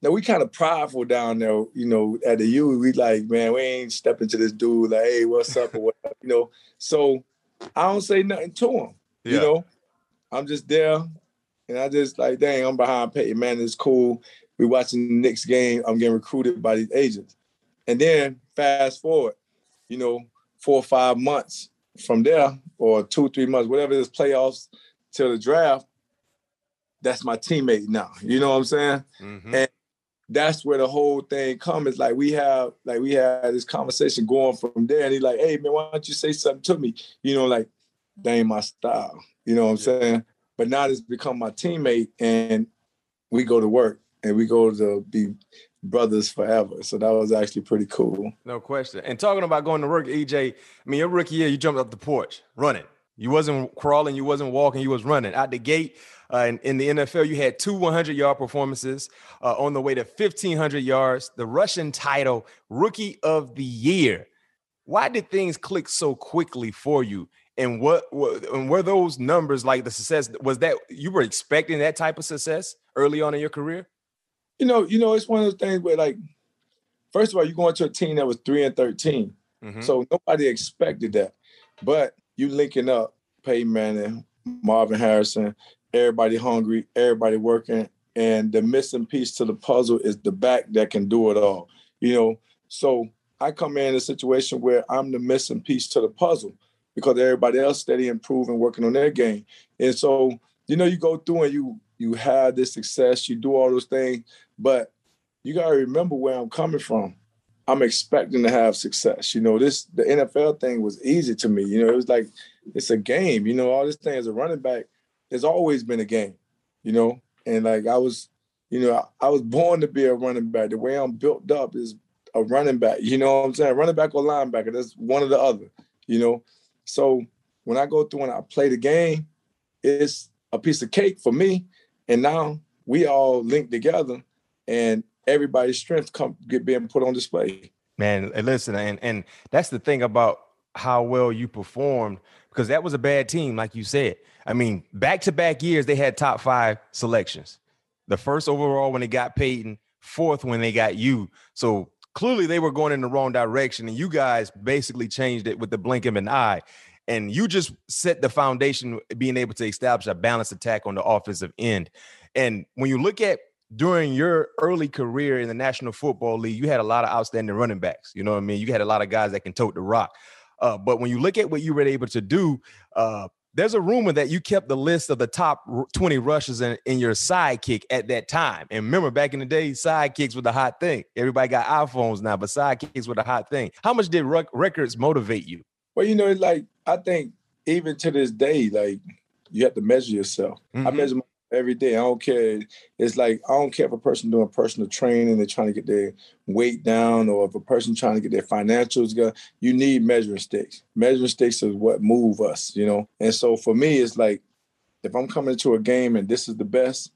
now we kind of prideful down there, you know, at the U. We like, man, we ain't stepping to this dude like, hey, what's up or whatever, you know. So I don't say nothing to him. Yeah. You know, I'm just there, and I just like, dang, I'm behind Peyton Man. It's cool. We watching the Knicks game. I'm getting recruited by these agents, and then fast forward, you know, four or five months from there, or two, three months, whatever it is, playoffs till the draft. That's my teammate now. You know what I'm saying? Mm-hmm. And that's where the whole thing comes. Like we have, like we had this conversation going from there, and he's like, "Hey man, why don't you say something to me?" You know, like that ain't my style. You know what I'm saying? But now it's become my teammate, and we go to work and we go to be brothers forever. So that was actually pretty cool. No question. And talking about going to work, EJ, I mean, your rookie year, you jumped up the porch running. You wasn't crawling, you wasn't walking, you was running out the gate. Uh, in, in, the NFL, you had two 100 yard performances uh, on the way to 1,500 yards, the rushing title, Rookie of the Year. Why did things click so quickly for you? And what, and were those numbers like the success? Was that you were expecting that type of success early on in your career? You know, you know, it's one of those things where like, first of all, you're going to a team that was three and 13. Mm-hmm. So nobody expected that. But you linking up Peyton Manning, Marvin Harrison, everybody hungry, everybody working, and the missing piece to the puzzle is the back that can do it all. You know, so I come in a situation where I'm the missing piece to the puzzle because everybody else steady improving, working on their game. And so, you know, you go through and you you have this success, you do all those things, but you gotta remember where I'm coming from. I'm expecting to have success. You know, this the NFL thing was easy to me. You know, it was like it's a game. You know, all this thing as a running back, it's always been a game, you know. And like I was, you know, I, I was born to be a running back. The way I'm built up is a running back. You know what I'm saying? Running back or linebacker. That's one or the other. You know. So when I go through and I play the game, it's a piece of cake for me. And now we all link together, and everybody's strength come get being put on display. Man, listen, and and that's the thing about how well you performed because that was a bad team, like you said. I mean, back to back years, they had top five selections. The first overall when they got Peyton, fourth when they got you. So clearly they were going in the wrong direction, and you guys basically changed it with the blink of an eye. And you just set the foundation, being able to establish a balanced attack on the offensive end. And when you look at during your early career in the National Football League, you had a lot of outstanding running backs. You know what I mean? You had a lot of guys that can tote the rock. Uh, but when you look at what you were able to do, uh, there's a rumor that you kept the list of the top 20 rushes in, in your sidekick at that time. And remember, back in the day, sidekicks were the hot thing. Everybody got iPhones now, but sidekicks were the hot thing. How much did rec- records motivate you? Well, you know, like I think even to this day, like you have to measure yourself. Mm-hmm. I measure every day. I don't care. It's like I don't care if a person doing personal training, they're trying to get their weight down, or if a person trying to get their financials going. You need measuring sticks. Measuring sticks is what move us, you know. And so for me, it's like if I'm coming to a game and this is the best,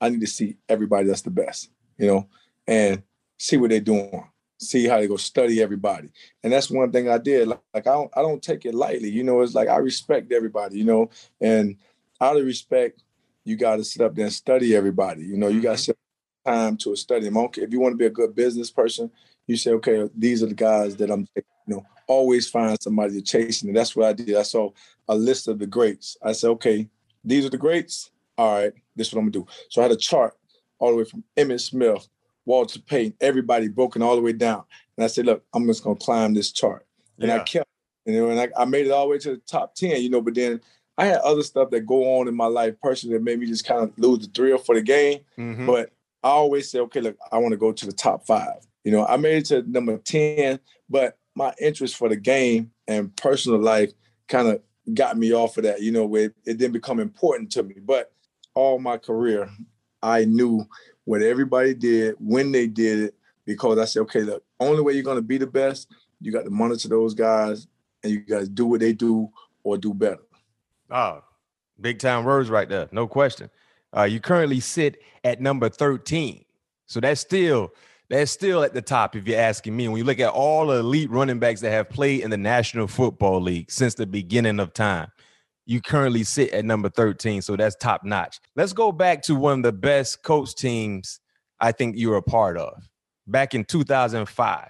I need to see everybody that's the best, you know, and see what they're doing. See how they go study everybody, and that's one thing I did. Like, like I don't, I don't take it lightly. You know, it's like I respect everybody. You know, and out of respect, you got to sit up there and study everybody. You know, you got to mm-hmm. set time to a study. Okay, if you want to be a good business person, you say, okay, these are the guys that I'm, you know, always find somebody to chase. And that's what I did. I saw a list of the greats. I said, okay, these are the greats. All right, this is what I'm gonna do. So I had a chart all the way from Emmitt Smith, Walter Payton, everybody broken all the way down. And I said, look, I'm just gonna climb this chart. And yeah. I kept, you know, and I, I made it all the way to the top 10, you know, but then I had other stuff that go on in my life personally that made me just kind of lose the thrill for the game. Mm-hmm. But I always say, okay, look, I want to go to the top five. You know, I made it to number 10, but my interest for the game and personal life kind of got me off of that, you know, where it didn't become important to me. But all my career, I knew what everybody did, when they did it, because I said, okay, the only way you're going to be the best, you got to monitor those guys and you got to do what they do or do better. Oh, big time words right there. No question. Uh, you currently sit at number 13. So that's still They're still at the top, if you're asking me. When you look at all the elite running backs that have played in the National Football League since the beginning of time, you currently sit at number 13. So that's top notch. Let's go back to one of the best coach teams I think you were a part of back in 2005.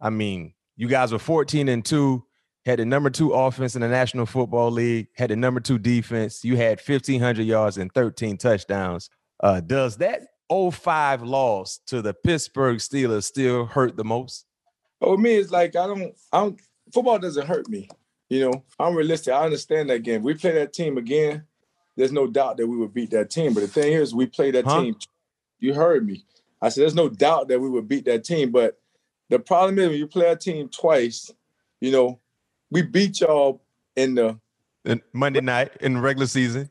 I mean, you guys were 14 and 2, had the number two offense in the National Football League, had the number two defense. You had 1,500 yards and 13 touchdowns. Uh, does that 05 loss to the Pittsburgh Steelers still hurt the most? Oh, me, it's like I don't, I don't. Football doesn't hurt me. You know, I'm realistic. I understand that game. We play that team again. There's no doubt that we would beat that team. But the thing is, we play that huh? team. You heard me. I said, there's no doubt that we would beat that team. But the problem is, when you play a team twice, you know, we beat y'all in the in Monday night in the regular season.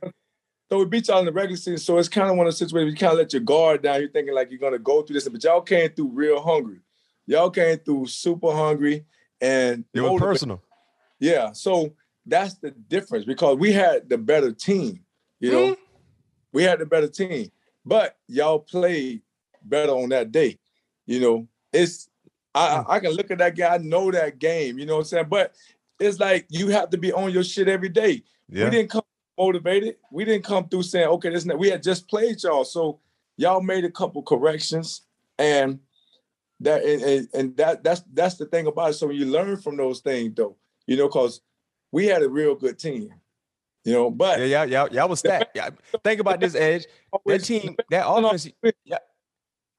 So we beat y'all in the regular season. So it's kind of one of those situations you kind of let your guard down. You're thinking like you're gonna go through this, but y'all came through real hungry. Y'all came through super hungry and it was personal. Yeah. So that's the difference because we had the better team. You know, mm-hmm. we had the better team, but y'all played better on that day. You know, it's I. I can look at that guy, I know that game. You know what I'm saying? But it's like you have to be on your shit every day. Yeah. We didn't come motivated. We didn't come through saying, okay, this we had just played y'all. So y'all made a couple corrections and that and, and that that's that's the thing about it. So you learn from those things though, you know, because we had a real good team. You know, but yeah, yeah, yeah, y'all was stacked. Yeah. Think about this edge. That team, that offense, yeah.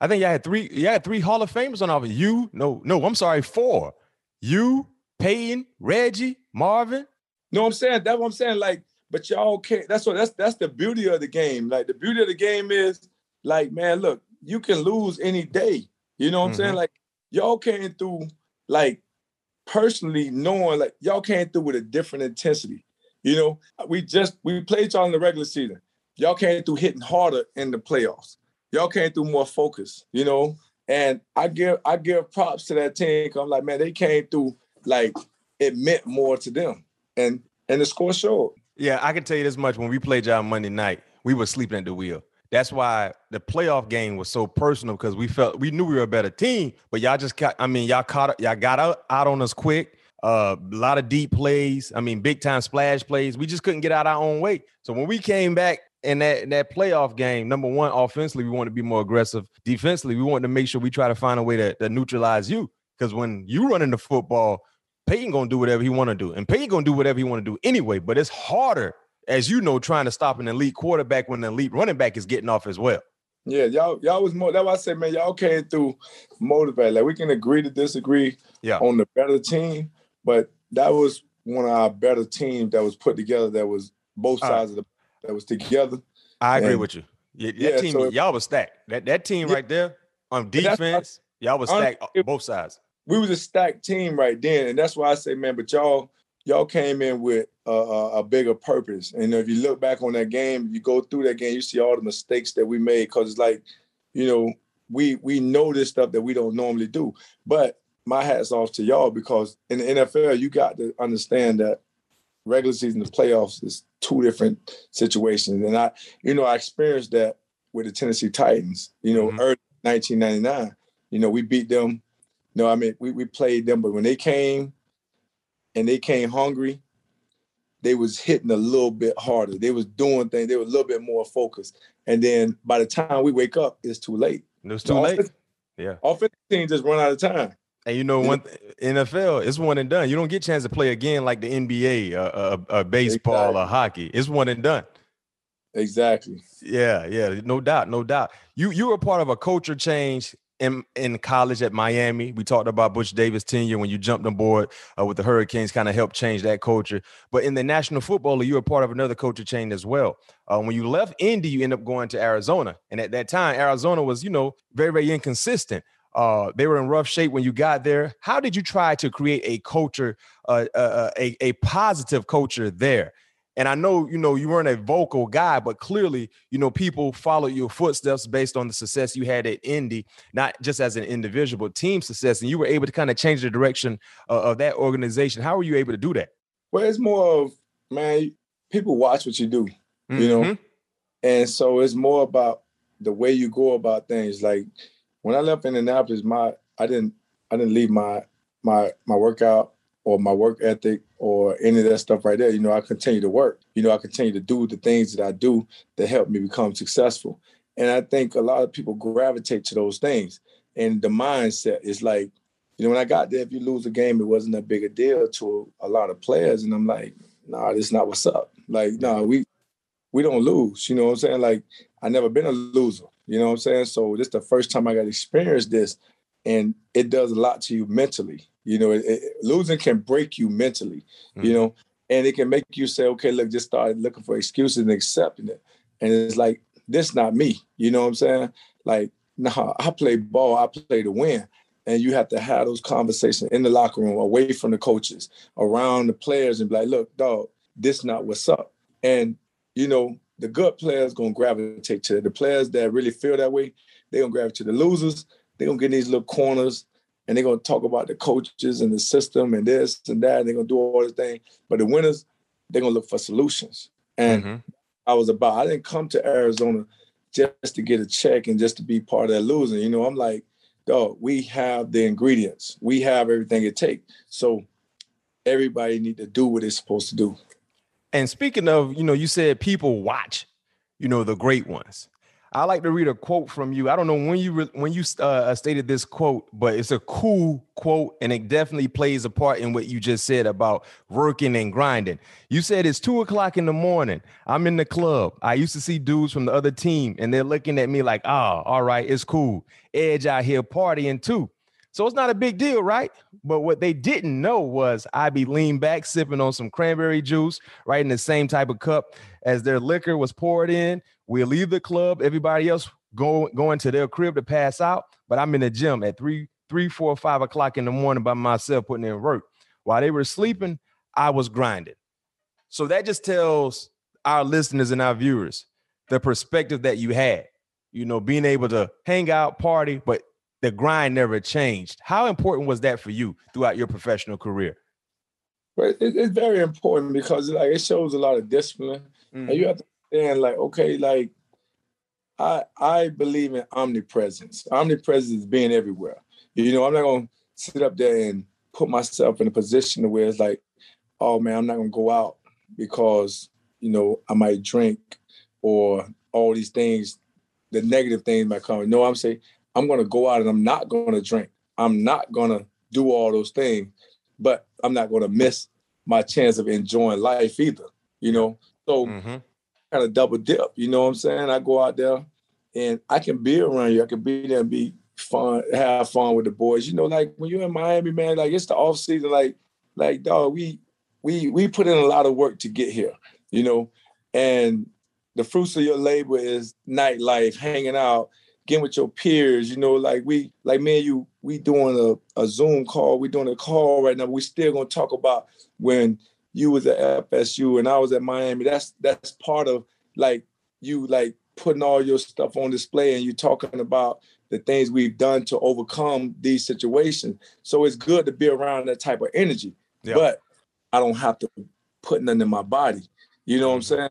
I think y'all had three, you had three Hall of Famers on offense. You, no, no, I'm sorry, four. You, Peyton, Reggie, Marvin. No, I'm saying that's what I'm saying. Like but y'all can't. That's what that's that's the beauty of the game. Like the beauty of the game is like, man, look, you can lose any day. You know what I'm mm-hmm. saying? Like y'all came through like personally knowing like y'all came through with a different intensity. You know, we just we played y'all in the regular season. Y'all came through hitting harder in the playoffs. Y'all came through more focus, you know. And I give I give props to that team. I'm like, man, they came through like it meant more to them. And and the score showed. Yeah, I can tell you this much. When we played y'all Monday night, we were sleeping at the wheel. That's why the playoff game was so personal because we felt we knew we were a better team, but y'all just got. I mean, y'all caught y'all got out, out on us quick. Uh, a lot of deep plays. I mean, big time splash plays. We just couldn't get out our own way. So when we came back in that in that playoff game, number one, offensively, we wanted to be more aggressive. Defensively, we wanted to make sure we try to find a way to, to neutralize you. Because when you run into football, Peyton gonna do whatever he want to do, and Peyton gonna do whatever he want to do anyway. But it's harder, as you know, trying to stop an elite quarterback when the elite running back is getting off as well. Yeah, y'all, y'all was more. That's why I said, man, y'all came through motivated. Like we can agree to disagree yeah. on the better team, but that was one of our better teams that was put together. That was both uh, sides of the that was together. I agree and, with you. Yeah, that yeah, team, so y'all was stacked. That that team yeah, right there on defense, y'all was stacked uh, both sides we was a stacked team right then, and that's why I say, man. But y'all, y'all came in with a, a, a bigger purpose. And if you look back on that game, you go through that game, you see all the mistakes that we made. Cause it's like, you know, we we know this stuff that we don't normally do. But my hat's off to y'all because in the NFL, you got to understand that regular season and playoffs is two different situations. And I, you know, I experienced that with the Tennessee Titans. You know, mm-hmm. early 1999. You know, we beat them no, I mean we, we played them, but when they came and they came hungry, they was hitting a little bit harder. They was doing things. They were a little bit more focused. And then by the time we wake up, it's too late. It was too late. Yeah. Offensive team just run out of time. And you know, one NFL, it's one and done. You don't get a chance to play again like the NBA, uh, uh, uh, baseball, exactly. or hockey. It's one and done. Exactly. Yeah, yeah, no doubt, no doubt. You you were part of a culture change in, in college at Miami. We talked about Butch Davis' tenure when you jumped on board uh, with the Hurricanes, kind of helped change that culture. But in the National Football League, you were part of another culture change as well. Uh, when you left Indy, you end up going to Arizona, and at that time, Arizona was, you know, very very inconsistent. Uh, they were in rough shape when you got there. How did you try to create a culture, uh, uh, uh a, a positive culture there? And I know, you know, you weren't a vocal guy, but clearly, you know, people followed your footsteps based on the success you had at Indy, not just as an individual, but team success. And you were able to kind of change the direction of, of that organization. How were you able to do that? Well, it's more of, man, people watch what you do, you mm-hmm. know? And so it's more about the way you go about things. Like, when I left Indianapolis, my I didn't I didn't leave my my my workout or my work ethic or any of that stuff right there. You know, I continue to work. You know, I continue to do the things that I do that help me become successful. And I think a lot of people gravitate to those things. And the mindset is like, you know, when I got there, if you lose a game, it wasn't a big deal to a lot of players. And I'm like, nah, this not what's up. Like, nah, we we don't lose. You know what I'm saying? Like, I never been a loser. You know what I'm saying? So this is the first time I got to experience this. And it does a lot to you mentally. You know, it, it, losing can break you mentally, mm-hmm. you know, and it can make you say, okay, look, just start looking for excuses and accepting it. And it's like, this not me. You know what I'm saying? Like, nah, I play ball, I play to win. And you have to have those conversations in the locker room, away from the coaches, around the players, and be like, look, dog, this not what's up. And, you know, the good players gonna gravitate to it. The players that really feel that way, they gonna gravitate to the losers. They gonna get in these little corners and they're gonna talk about the coaches and the system and this and that. And they're gonna do all this thing. But the winners, they're gonna look for solutions. And mm-hmm. I was about, I didn't come to Arizona just to get a check and just to be part of that losing. You know, I'm like, dog, we have the ingredients. We have everything it takes. So everybody need to do what it's supposed to do. And speaking of, you know, you said people watch, you know, the great ones. I like to read a quote from you. I don't know when you re- when you uh, uh, stated this quote, but it's a cool quote, and it definitely plays a part in what you just said about working and grinding. You said it's two o'clock in the morning. I'm in the club. I used to see dudes from the other team, and they're looking at me like, "Ah, oh, all right, it's cool." Edge out here partying too. So it's not a big deal, right? But what they didn't know was I'd be lean back sipping on some cranberry juice, right in the same type of cup as their liquor was poured in. We'll leave the club, everybody else go going to their crib to pass out. But I'm in the gym at three, three, four, five o'clock in the morning by myself putting in work. While they were sleeping, I was grinding. So that just tells our listeners and our viewers the perspective that you had. You know, being able to hang out, party, but the grind never changed. How important was that for you throughout your professional career? Well, it, it's very important because like it shows a lot of discipline, mm-hmm. and you have to understand like okay, like I I believe in omnipresence. Omnipresence being everywhere. You know, I'm not gonna sit up there and put myself in a position where it's like, oh man, I'm not gonna go out because you know I might drink or all these things, the negative things might come. No, I'm saying I'm to go out and I'm not to drink. I'm not to do all those things, but I'm not to miss my chance of enjoying life either, you know? So mm-hmm. Kind of double dip, you know what I'm saying? I go out there and I can be around you. I can be there and be fun, have fun with the boys. You know, like when you're in Miami, man, like it's the off season, like, like dog, we we we put in a lot of work to get here, you know, and the fruits of your labor is nightlife, hanging out, getting with your peers, you know, like we, like me and you, we doing a, a Zoom call, we doing a call right now. We still gonna talk about when you was at FSU and I was at Miami. That's that's part of like you like putting all your stuff on display and you talking about the things we've done to overcome these situations. So it's good to be around that type of energy. Yeah. But I don't have to put nothing in my body. You know what I'm mm-hmm. saying?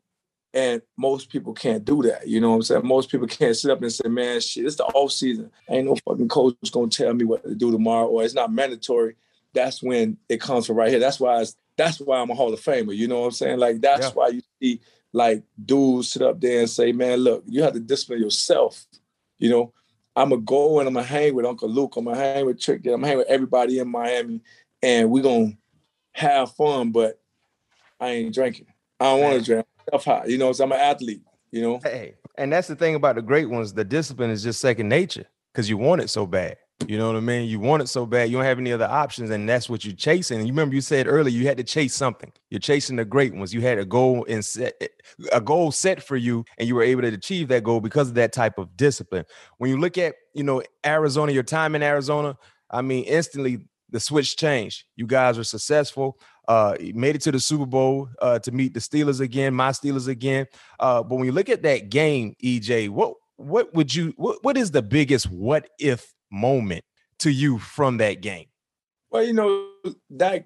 And most people can't do that. You know what I'm saying? Most people can't sit up and say, man, shit, it's the off season. Ain't no fucking coach gonna tell me what to do tomorrow, or it's not mandatory. That's when it comes from right here. That's why it's, that's why I'm a Hall of Famer. You know what I'm saying? Like that's yeah. why you see like dudes sit up there and say, man, look, you have to discipline yourself. You know, I'm gonna go and I'm gonna hang with Uncle Luke. I'm gonna hang with Trick. I'm gonna hang with everybody in Miami, and we're gonna have fun. But I ain't drinking. I don't want to drink tough high. You know, so I'm an athlete. You know. Hey, and that's the thing about the great ones. The discipline is just second nature because you want it so bad. You know what I mean? You want it so bad, you don't have any other options, and that's what you're chasing. You remember you said earlier you had to chase something. You're chasing the great ones. You had a goal and set a goal set for you, and you were able to achieve that goal because of that type of discipline. When you look at you know Arizona, your time in Arizona, I mean, instantly the switch changed. You guys were successful. Uh, made it to the Super Bowl uh, to meet the Steelers again, my Steelers again. Uh, but when you look at that game, EJ, what what would you what, what is the biggest what if moment to you from that game? Well, you know that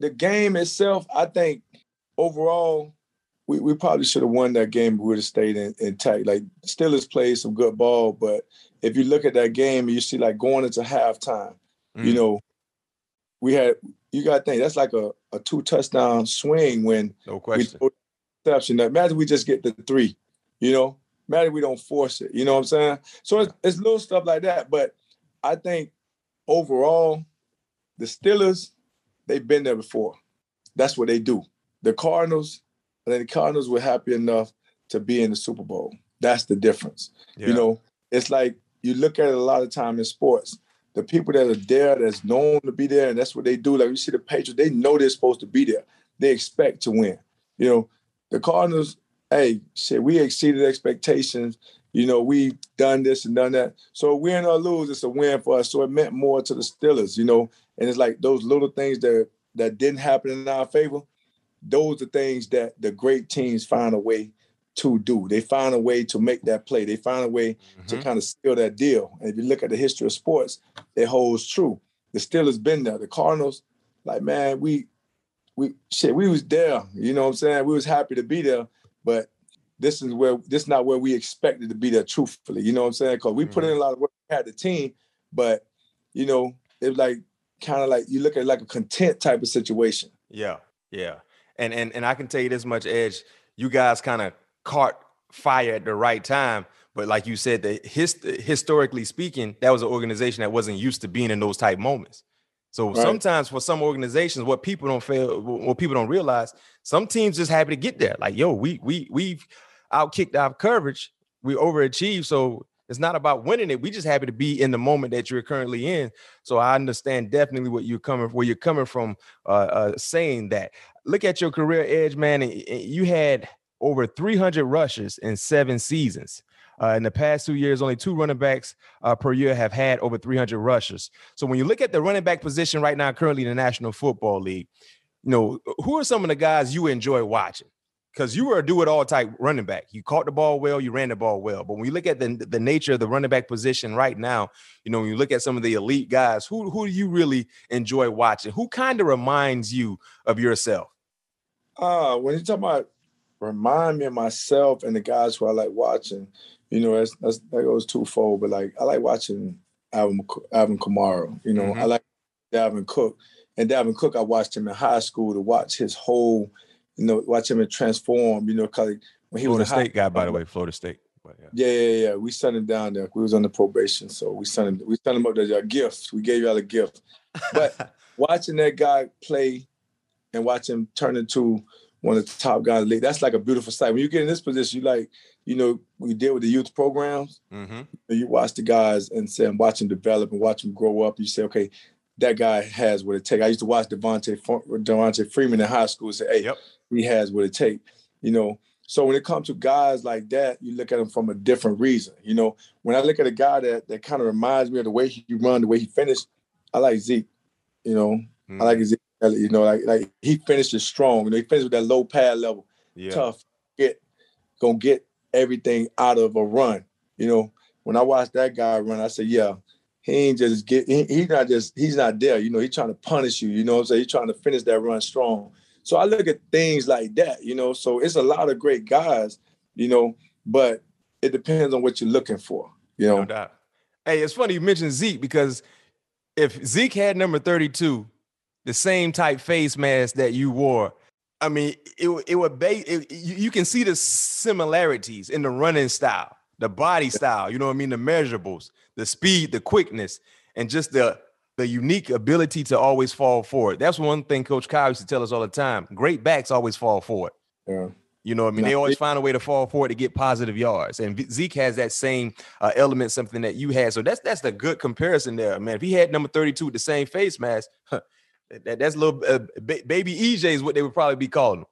the game itself, I think overall we, we probably should have won that game. We would have stayed in, intact. Like Steelers played some good ball, but if you look at that game, you see like going into halftime, mm. you know, we had you got to think that's like a, a two touchdown swing when no question. We. Imagine we just get the three, you know. Imagine we don't force it. You know what I'm saying? So it's, it's little stuff like that. But I think overall, the Steelers, they've been there before. That's what they do. The Cardinals, I think the Cardinals were happy enough to be in the Super Bowl. That's the difference. Yeah. You know, it's like you look at it a lot of time in sports the people that are there that's known to be there and that's what they do. Like you see the Patriots, they know they're supposed to be there. They expect to win. You know, the Cardinals, hey, shit, we exceeded expectations. You know, we've done this and done that. So win or lose, it's a win for us. So it meant more to the Steelers, you know. And it's like those little things that that didn't happen in our favor. Those are things that the great teams find a way to do. They find a way to make that play. They find a way mm-hmm. to kind of steal that deal. And if you look at the history of sports, it holds true. The Steelers been there. The Cardinals, like man, we we shit, we was there. You know what I'm saying? We was happy to be there, but this is where this not where we expected to be there. Truthfully, you know what I'm saying? Because we mm-hmm. put in a lot of work, had the team, but you know it was like kind of like you look at like a content type of situation. Yeah, yeah, and and and I can tell you this much, Edge. You guys kind of caught fire at the right time. But like you said, the hist- historically speaking, that was an organization that wasn't used to being in those type moments. So right. sometimes for some organizations, what people don't fail, what people don't realize, some teams just happy to get there. Like, yo, we we we've outkicked our coverage, we overachieved. So it's not about winning it. We just happy to be in the moment that you're currently in. So I understand definitely what you're coming where you're coming from, uh, uh, saying that. Look at your career edge, man. You had over 300 rushes in seven seasons. Uh, in the past two years, only two running backs uh, per year have had over 300 rushes. So when you look at the running back position right now, currently in the National Football League, you know who are some of the guys you enjoy watching? Because you were a do-it-all type running back. You caught the ball well, you ran the ball well. But when you look at the, the nature of the running back position right now, you know when you look at some of the elite guys, who who do you really enjoy watching? Who kind of reminds you of yourself? Uh, when you talk about remind me of myself and the guys who I like watching. You know, that's, that's that goes twofold. But like I like watching Alvin Alvin Kamara. You know, mm-hmm. I like Dalvin Cook. And Dalvin Cook, I watched him in high school to watch his whole, you know, watch him transform. You know, cause when he Florida was a State guy, by the way, Florida State. Yeah. yeah. yeah, yeah, We sent him down there. We was on the probation, so we sent him. We sent him up there a gift. We gave y'all a gift. But watching that guy play and watch him turn into one of the top guys league. That's like a beautiful sight. When you get in this position, you like, you know, we deal with the youth programs. Mm-hmm. You watch the guys and say, and watch them develop and watch them grow up. You say, okay, that guy has what it takes. I used to watch Devonta Devonta Freeman in high school and say, hey, yep. He has what it takes. You know, so when it comes to guys like that, you look at them from a different reason. You know, when I look at a guy that that kind of reminds me of the way he run, the way he finished, I like Zeke. You know, mm-hmm. I like Zeke you know, like like he finishes strong. You know, he finished with that low pad level, yeah. tough, get gonna get everything out of a run. You know, when I watch that guy run, I say, yeah, he ain't just get he, he's not just he's not there. You know, he's trying to punish you. You know what I'm saying? He's trying to finish that run strong. So I look at things like that. You know, so it's a lot of great guys. You know, but it depends on what you're looking for. You know. No doubt. Hey, it's funny you mentioned Zeke because if Zeke had number 32 the same type face mask that you wore. I mean, it it would be it, you can see the similarities in the running style, the body style. You know what I mean? The measurables, the speed, the quickness, and just the the unique ability to always fall forward. That's one thing Coach Kyle used to tell us all the time. Great backs always fall forward. Yeah. You know, I mean, they always find a way to fall forward to get positive yards, and Zeke has that same uh, element, something that you had. So that's that's the good comparison there, man. If he had number thirty-two with the same face mask, huh, that, that's little uh, baby EJ is what they would probably be calling him.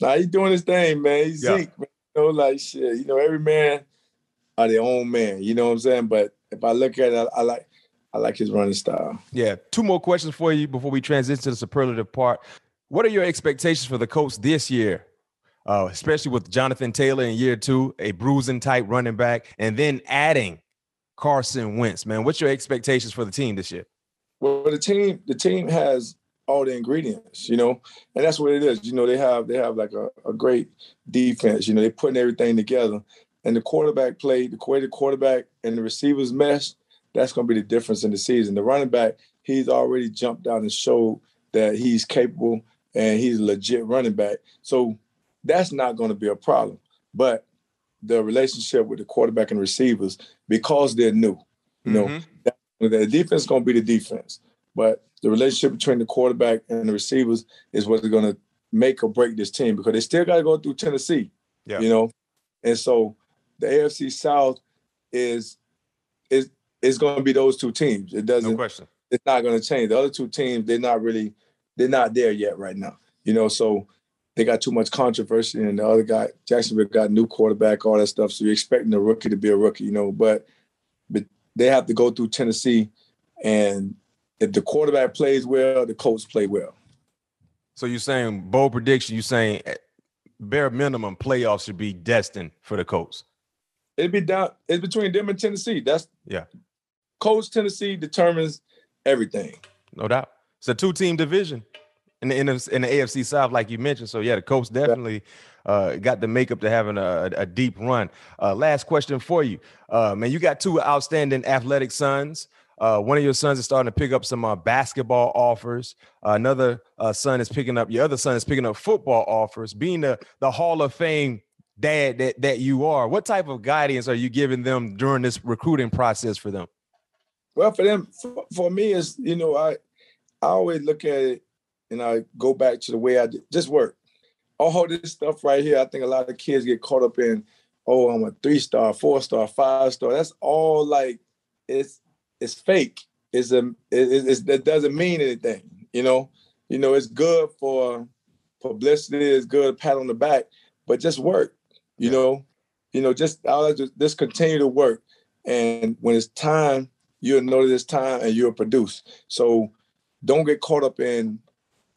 Nah, he's doing his thing, man. He's yeah. Zeke, man. You know, like shit. You know, every man are their own man. You know what I'm saying? But if I look at it, I, I like I like his running style. Yeah. Two more questions for you before we transition to the superlative part. What are your expectations for the Colts this year? Uh, especially with Jonathan Taylor in year two, a bruising type running back, and then adding Carson Wentz, man. What's your expectations for the team this year? Well, the team the team has all the ingredients, you know, and that's what it is. You know, they have they have like a, a great defense. You know, they're putting everything together, and the quarterback play, the way the quarterback and the receivers mesh, that's going to be the difference in the season. The running back, he's already jumped out and showed that he's capable and he's a legit running back. So that's not going to be a problem. But the relationship with the quarterback and receivers, because they're new, you know, mm-hmm. the defense is going to be the defense. But the relationship between the quarterback and the receivers is what's going to make or break this team because they still got to go through Tennessee, yeah. you know. And so the AFC South is is going to be those two teams. It doesn't. No question. It's not going to change. The other two teams, they're not really, they're not there yet right now. You know, so they got too much controversy, and the other guy, Jacksonville, got new quarterback, all that stuff. So you're expecting a rookie to be a rookie, you know, but but they have to go through Tennessee, and if the quarterback plays well, the coach play well. So you're saying bold prediction? You're saying eh, bare minimum playoffs should be destined for the Colts. It'd be down. It's between them and Tennessee. That's yeah. Colts Tennessee determines everything. No doubt. It's a two-team division in the, in the, in the AFC South, like you mentioned. So yeah, the Colts definitely uh, got the makeup to having a, a deep run. Uh, last question for you, uh, man. You got two outstanding athletic sons. Uh, one of your sons is starting to pick up some uh, basketball offers. Uh, another uh, son is picking up. Your other son is picking up football offers. Being the the Hall of Fame dad that that you are, what type of guidance are you giving them during this recruiting process for them? Well, for them, for, for me, is you know, I I always look at it and I go back to the way I did, just work. All this stuff right here, I think a lot of kids get caught up in. Oh, I'm a three star, four star, five star. That's all like it's it's fake. It's a it, it's, it doesn't mean anything. You know, you know it's good for publicity. It's good pat on the back, but just work. You yeah. know, you know just I'll just, just continue to work, and when it's time, you'll know this time, and you'll produce. So don't get caught up in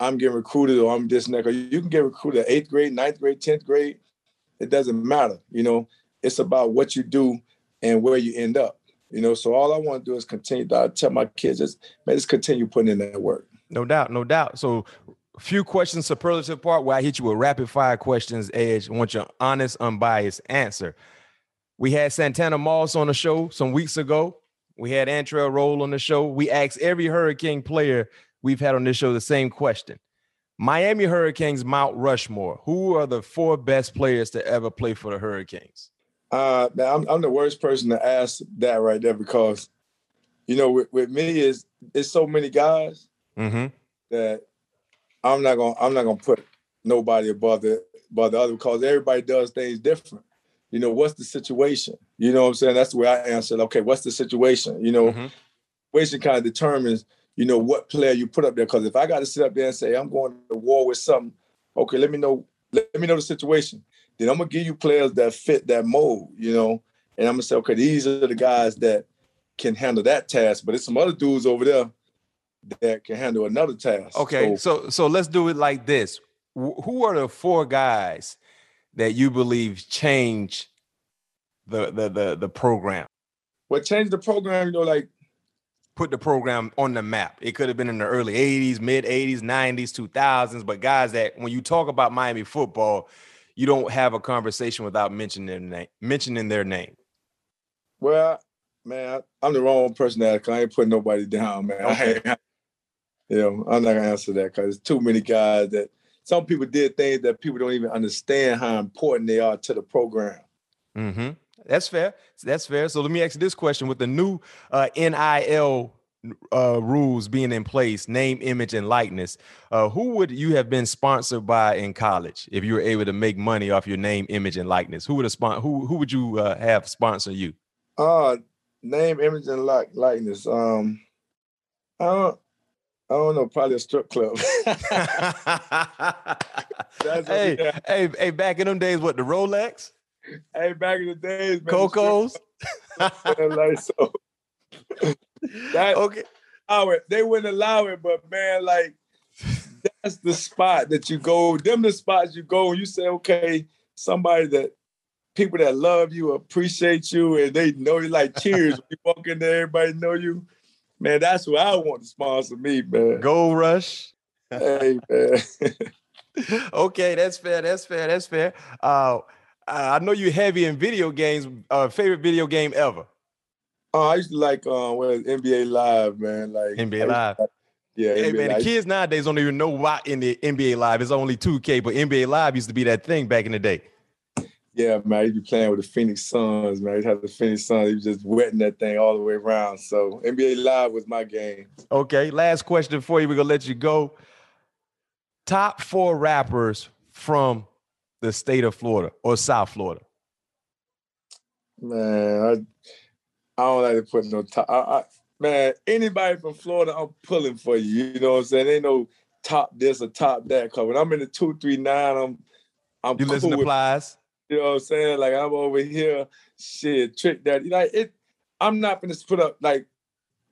I'm getting recruited or I'm this neck. that. You can get recruited eighth grade, ninth grade, tenth grade. It doesn't matter. You know, it's about what you do and where you end up. You know, so all I want to do is continue. I tell my kids, just man, just continue putting in that work. No doubt, no doubt. So, few questions, superlative part where I hit you with rapid fire questions. Edge, I want your honest, unbiased answer. We had Santana Moss on the show some weeks ago. We had Antrel Rolle on the show. We asked every Hurricane player we've had on this show the same question. Miami Hurricanes Mount Rushmore. Who are the four best players to ever play for the Hurricanes? Uh, man, I'm, I'm the worst person to ask that right there because, you know, with, with me is it's so many guys mm-hmm. that I'm not gonna I'm not gonna put nobody above the above the other because everybody does things different. You know, what's the situation? You know what I'm saying? That's the way I answered. Okay, what's the situation? You know, mm-hmm. situation kind of determines, you know, what player you put up there. Because if I got to sit up there and say I'm going to war with something, okay, let me know. Let me know the situation then I'm gonna give you players that fit that mold, you know, and I'm gonna say, okay, these are the guys that can handle that task, but it's some other dudes over there that can handle another task. Okay, so so, so let's do it like this. Who are the four guys that you believe change the the the, the program? What changed the program? You know, like put the program on the map. It could have been in the early 80s, mid 80s, 90s, 2000s, but guys that when you talk about Miami football, you don't have a conversation without mentioning their name. Mentioning their name. Well, man, I'm the wrong person to ask. I ain't putting nobody down, man. Okay. you know, I'm not gonna answer that because there's too many guys that some people did things that people don't even understand how important they are to the program. Mm-hmm. That's fair. That's fair. So let me ask you this question: With the new uh, NIL uh, rules being in place, name, image, and likeness, uh, who would you have been sponsored by in college if you were able to make money off your name, image, and likeness? Who would have spon- Who who would you uh, have sponsor you? Uh name, image, and like likeness. Um, I don't. I don't know, probably a strip club. hey, hey, hey, back in them days, what the Rolex? Hey, back in the days, man, Cocos. like so. that okay. it. They wouldn't allow it, but man, like that's the spot that you go. Them the spots you go and you say, okay, somebody that people that love you, appreciate you, and they know you like cheers. you walk in there, everybody know you. Man, that's what I want to sponsor me, man. Gold Rush. hey man. okay, that's fair. That's fair. That's fair. Uh, I know you're heavy in video games. Uh, favorite video game ever? Oh, I used to like um, well, NBA Live, man. Like NBA Live. yeah, Hey NBA man, the kids nowadays don't even know why in the NBA Live it's only 2K, but NBA Live used to be that thing back in the day. Yeah, man, to be playing with the Phoenix Suns, man. He had the Phoenix Suns. He was just wetting that thing all the way around. So NBA Live was my game. Okay, last question for you. We're gonna let you go. Top four rappers from the state of Florida or South Florida. Man, I, I don't like to put no top. I, I, man, anybody from Florida, I'm pulling for you. You know what I'm saying? Ain't no top this or top that. Cause when I'm in the two three nine, I'm I'm You cool listen to with- Plies? You know what I'm saying? Like I'm over here, shit, trick that. You know, it. I'm not gonna put up like,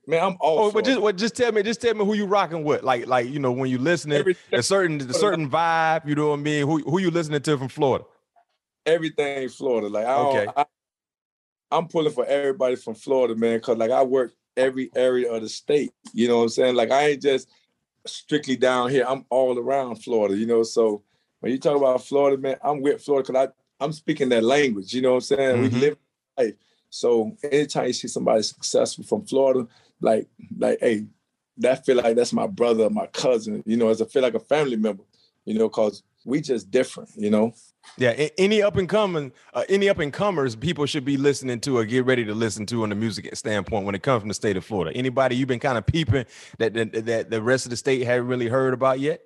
man. I'm all. Oh, but just what just tell me, just tell me who you rocking with. Like, like you know, when you listening, Every- a certain a certain vibe, you know what I mean? Who who you listening to from Florida? everything Florida. Like I Okay. I, I'm pulling for everybody from Florida, man, because like I work every area of the state. You know what I'm saying? Like I ain't just strictly down here. I'm all around Florida. You know, so when you talk about Florida, man, I'm with Florida because I I'm speaking that language. You know what I'm saying? Mhm. We live life. So anytime you see somebody successful from Florida, like like hey, that feel like that's my brother, my cousin. You know, as I feel like a family member. You know, cause we just different. You know. Yeah, any up and coming, uh, any up and comers, people should be listening to or get ready to listen to on the music standpoint when it comes from the state of Florida. Anybody you've been kind of peeping that that, that the rest of the state haven't really heard about yet?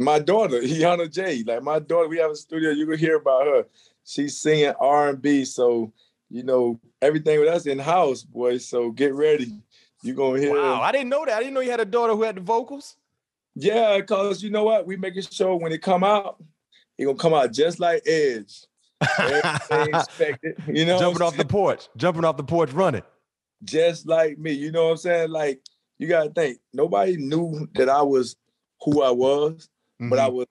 My daughter, Yana J. Like my daughter, we have a studio. You can hear about her. She's singing R and B. So you know everything with us in house, boy. So get ready. You gonna hear? Wow, I didn't know that. I didn't know you had a daughter who had the vocals. Yeah, cause you know what? We making sure when it come out, it gonna come out just like Edge. Expected. You know, jumping off the porch, jumping off the porch, running. just like me. You know what I'm saying? Like you gotta think. Nobody knew that I was who I was, but I Mhm. was.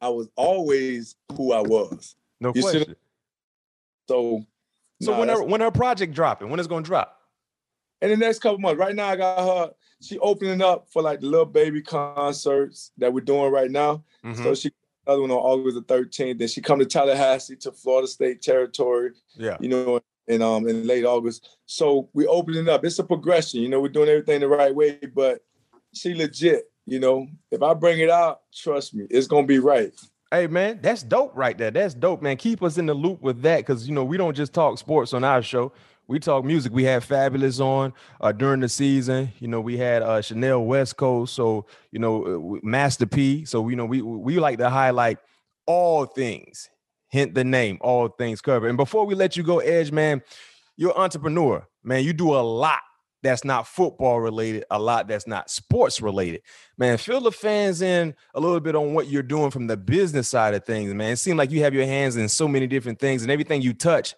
I was always who I was. no you question. So. So nah, when her when her project dropping, when it's gonna drop? in the next couple months. Right now, I got her. She opening up for like the Lil Baby concerts that we're doing right now. Mhm. So she another one on August the 13th. Then she come to Tallahassee to Florida State territory. yeah. You know, in um in late August. So we opening up. It's a progression. You know, we're doing everything the right way, but she legit. You know, if I bring it out, trust me, it's gonna be right. Hey man, that's dope right there. That's dope, man. Keep us in the loop with that because you know we don't just talk sports on our show. We talk music. We had Fabolous on uh, during the season. You know, we had uh, Chanel West Coast. So you know, uh, Master P. So you know, we we like to highlight all things. Hint the name, all things covered. And before we let you go, Edge, man, you're an entrepreneur, man. You do a lot that's not football related, a lot that's not sports related. Man, fill the fans in a little bit on what you're doing from the business side of things, man. It seems like you have your hands in so many different things, and everything you touch,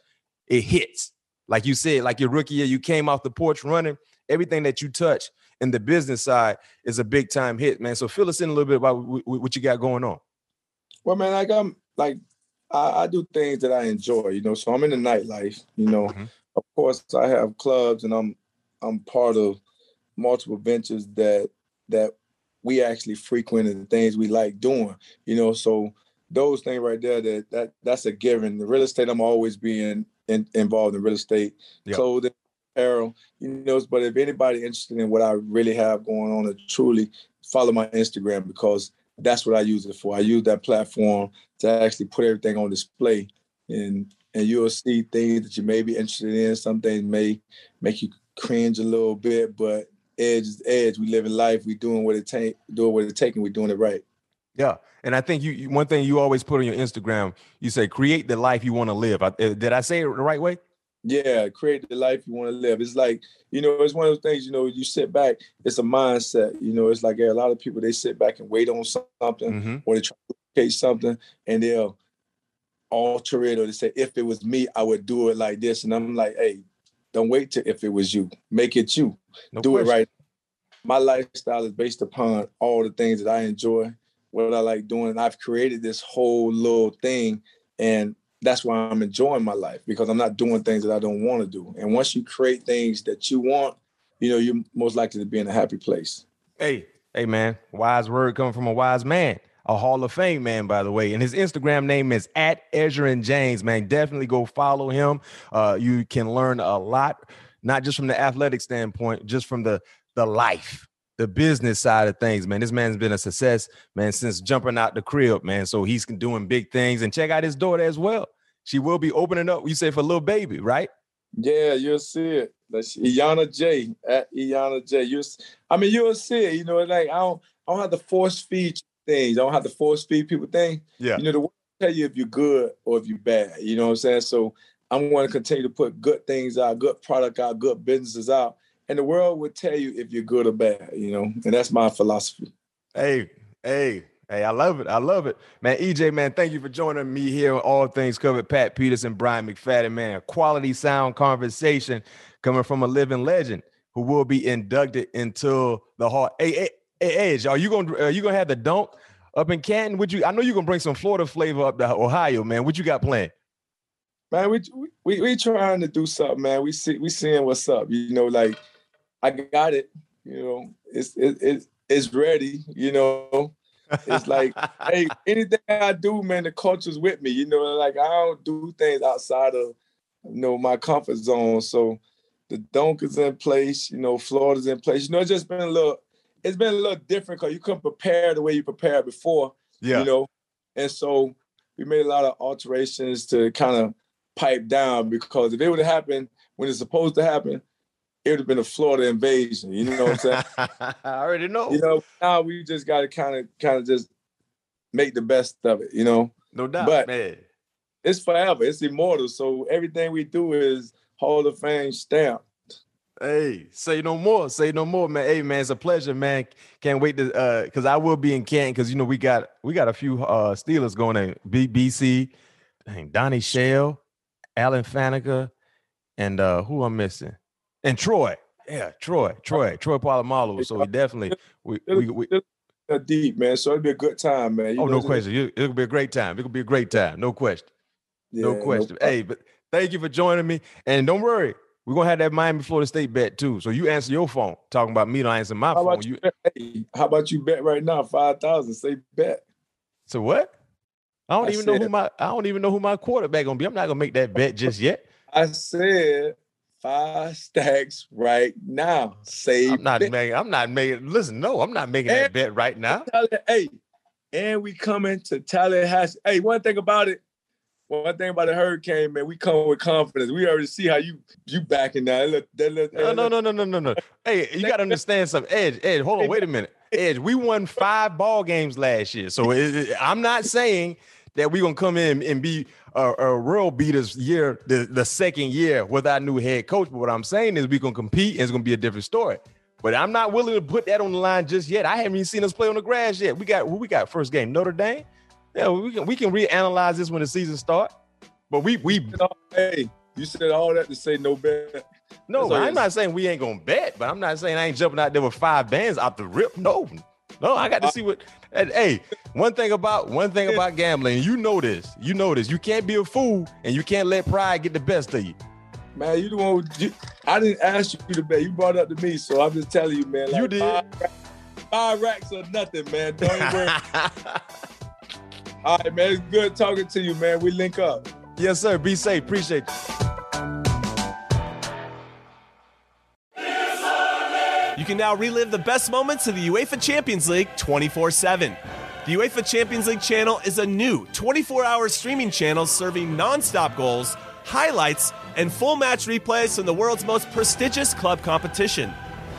it hits. Like you said, like your rookie year, you came off the porch running. Everything that you touch in the business side is a big time hit, man. So fill us in a little bit about wh- wh- what you got going on. Well, man, like I'm like I, I do things that I enjoy, you know. So I'm in the nightlife, you know. Mhm. Of course, I have clubs, and I'm I'm part of multiple ventures that that we actually frequent and the things we like doing, you know. So those things right there, that that that's a given. The real estate, I'm always being in, involved in real estate, Yeah. clothing, apparel, you know. But if anybody interested in what I really have going on, to truly follow my Instagram because that's what I use it for. I use that platform to actually put everything on display, and and you'll see things that you may be interested in. Some things may make you cringe a little bit, but edge is edge. We live in life. We doing what it take, doing what it take, and we doing it right. Yeah. And I think you, you one thing you always put on your Instagram, you say create the life you want to live. I, uh, did I say it the right way? Yeah, create the life you want to live. It's like, you know, it's one of those things, you know, you sit back, it's a mindset. You know, it's like a lot of people they sit back and wait on something Mm-hmm. or they try to create something and they'll alter it or they say, if it was me, I would do it like this. And I'm like, hey, don't wait to if it was you. Make it you. No do question. it right. My lifestyle is based upon all the things that I enjoy, what I like doing. And I've created this whole little thing. And that's why I'm enjoying my life because I'm not doing things that I don't want to do. And once you create things that you want, you know, you're most likely to be in a happy place. Hey, Hey man, wise word coming from a wise man, a Hall of Fame man, by the way. And his Instagram name is at Edgerrin James. Man, definitely go follow him. Uh, you can learn a lot, not just from the athletic standpoint, just from the the life the business side of things, man. This man's been a success, man, since jumping out the crib, man. So he's doing big things. And check out his daughter as well. She will be opening up, you say, for Lil Baby, right? Yeah, you'll see it. That's Iyanna J at Iyanna J. You, I mean, you'll see it. You know, like I don't, I don't have to force feed things. I don't have to force feed people things. Yeah. You know, the world tell you if you're good or if you're bad. You know what I'm saying? So I'm going to continue to put good things out, good product out, good businesses out and the world would tell you if you're good or bad, you know, and that's my philosophy. Hey, hey, hey, I love it. I love it. Man, EJ, man, thank you for joining me here on All Things Covered. Pat Peterson, Bryant McFadden, man, a quality sound conversation coming from a living legend who will be inducted into the Hall. Hey, hey Edge, are you gonna are you gonna have the dunk up in Canton? Would you I know you're gonna bring some Florida flavor up to Ohio, man. What you got planned? Man, we we we trying to do something, man. We see we seeing what's up. You know, like I got it. You know, it's it, it it's ready. You know, it's like hey, anything I do, man, the culture's with me. You know, like I don't do things outside of you know my comfort zone. So the dunk is in place. You know, Florida's in place. You know, it's just been a little. It's been a little different because you couldn't prepare the way you prepared before. Yeah. You know, and so we made a lot of alterations to kind of pipe down because if it would have happened when it's supposed to happen, it would have been a Florida invasion. You know what I'm saying? I already know. You know, now we just got to kind of, kind of just make the best of it. You know, no doubt. But man. it's forever. It's immortal. So everything we do is Hall of Fame stamp. Hey, say no more. Say no more, man. Hey, man, it's a pleasure, man. Can't wait to uh because I will be in Canton because you know we got we got a few uh Steelers going in BBC, dang, Donnie Shell, Alan Faneca, and uh who I'm missing and Troy. Yeah, Troy, Troy, Troy Polamalu. So we definitely we we, we deep, man. So it'll be a good time, man. You oh, no question. It'll be a great time. It'll be a great time. No question. Yeah, no question. No hey, but thank you for joining me. And don't worry, we're gonna have that Miami Florida State bet too. So you answer your phone. Talking about me, don't answer my how phone. You, hey, how about you bet right now? Five thousand. Say bet. So what? I don't I even said, know who my I don't even know who my quarterback gonna be. I'm not gonna make that bet just yet. I said five stacks right now. Say I'm not bet. making. I'm not making. Listen, no, I'm not making and that bet right now. Hey, and we coming to Tallahassee. Hey, one thing about it. One thing about the hurricane, man, we come with confidence. We already see how you you backing that. Look, that look, no, no, no, no, no, no, no. Hey, you got to understand something. Edge, Edge, hold on, wait a minute. Edge, we won five ball games last year, so it, it, I'm not saying that we're gonna come in and be a, a real beaters year, the, the second year with our new head coach. But what I'm saying is we're gonna compete and it's gonna be a different story. But I'm not willing to put that on the line just yet. I haven't even seen us play on the grass yet. We got we got first game Notre Dame. Yeah, we can we can reanalyze this when the season start. But we we hey, you said all that to say no bet. No, I'm not saying we ain't gonna bet, but I'm not saying I ain't jumping out there with five bands out the rip. No, no, I got to uh, see what. Hey, one thing about one thing about gambling, you know this. You know this. You can't be a fool, and you can't let pride get the best of you. Man, you the one. You, I didn't ask you to bet. You brought it up to me, so I'm just telling you, man. Like you did. Five, five racks or nothing, man. Don't worry. All right, man. It's good talking to you, man. We link up. Yes, sir. Be safe. Appreciate you. You can now relive the best moments of the UEFA Champions League 24 7. The UEFA Champions League channel is a new 24 hour streaming channel serving non stop goals, highlights, and full match replays from the world's most prestigious club competition.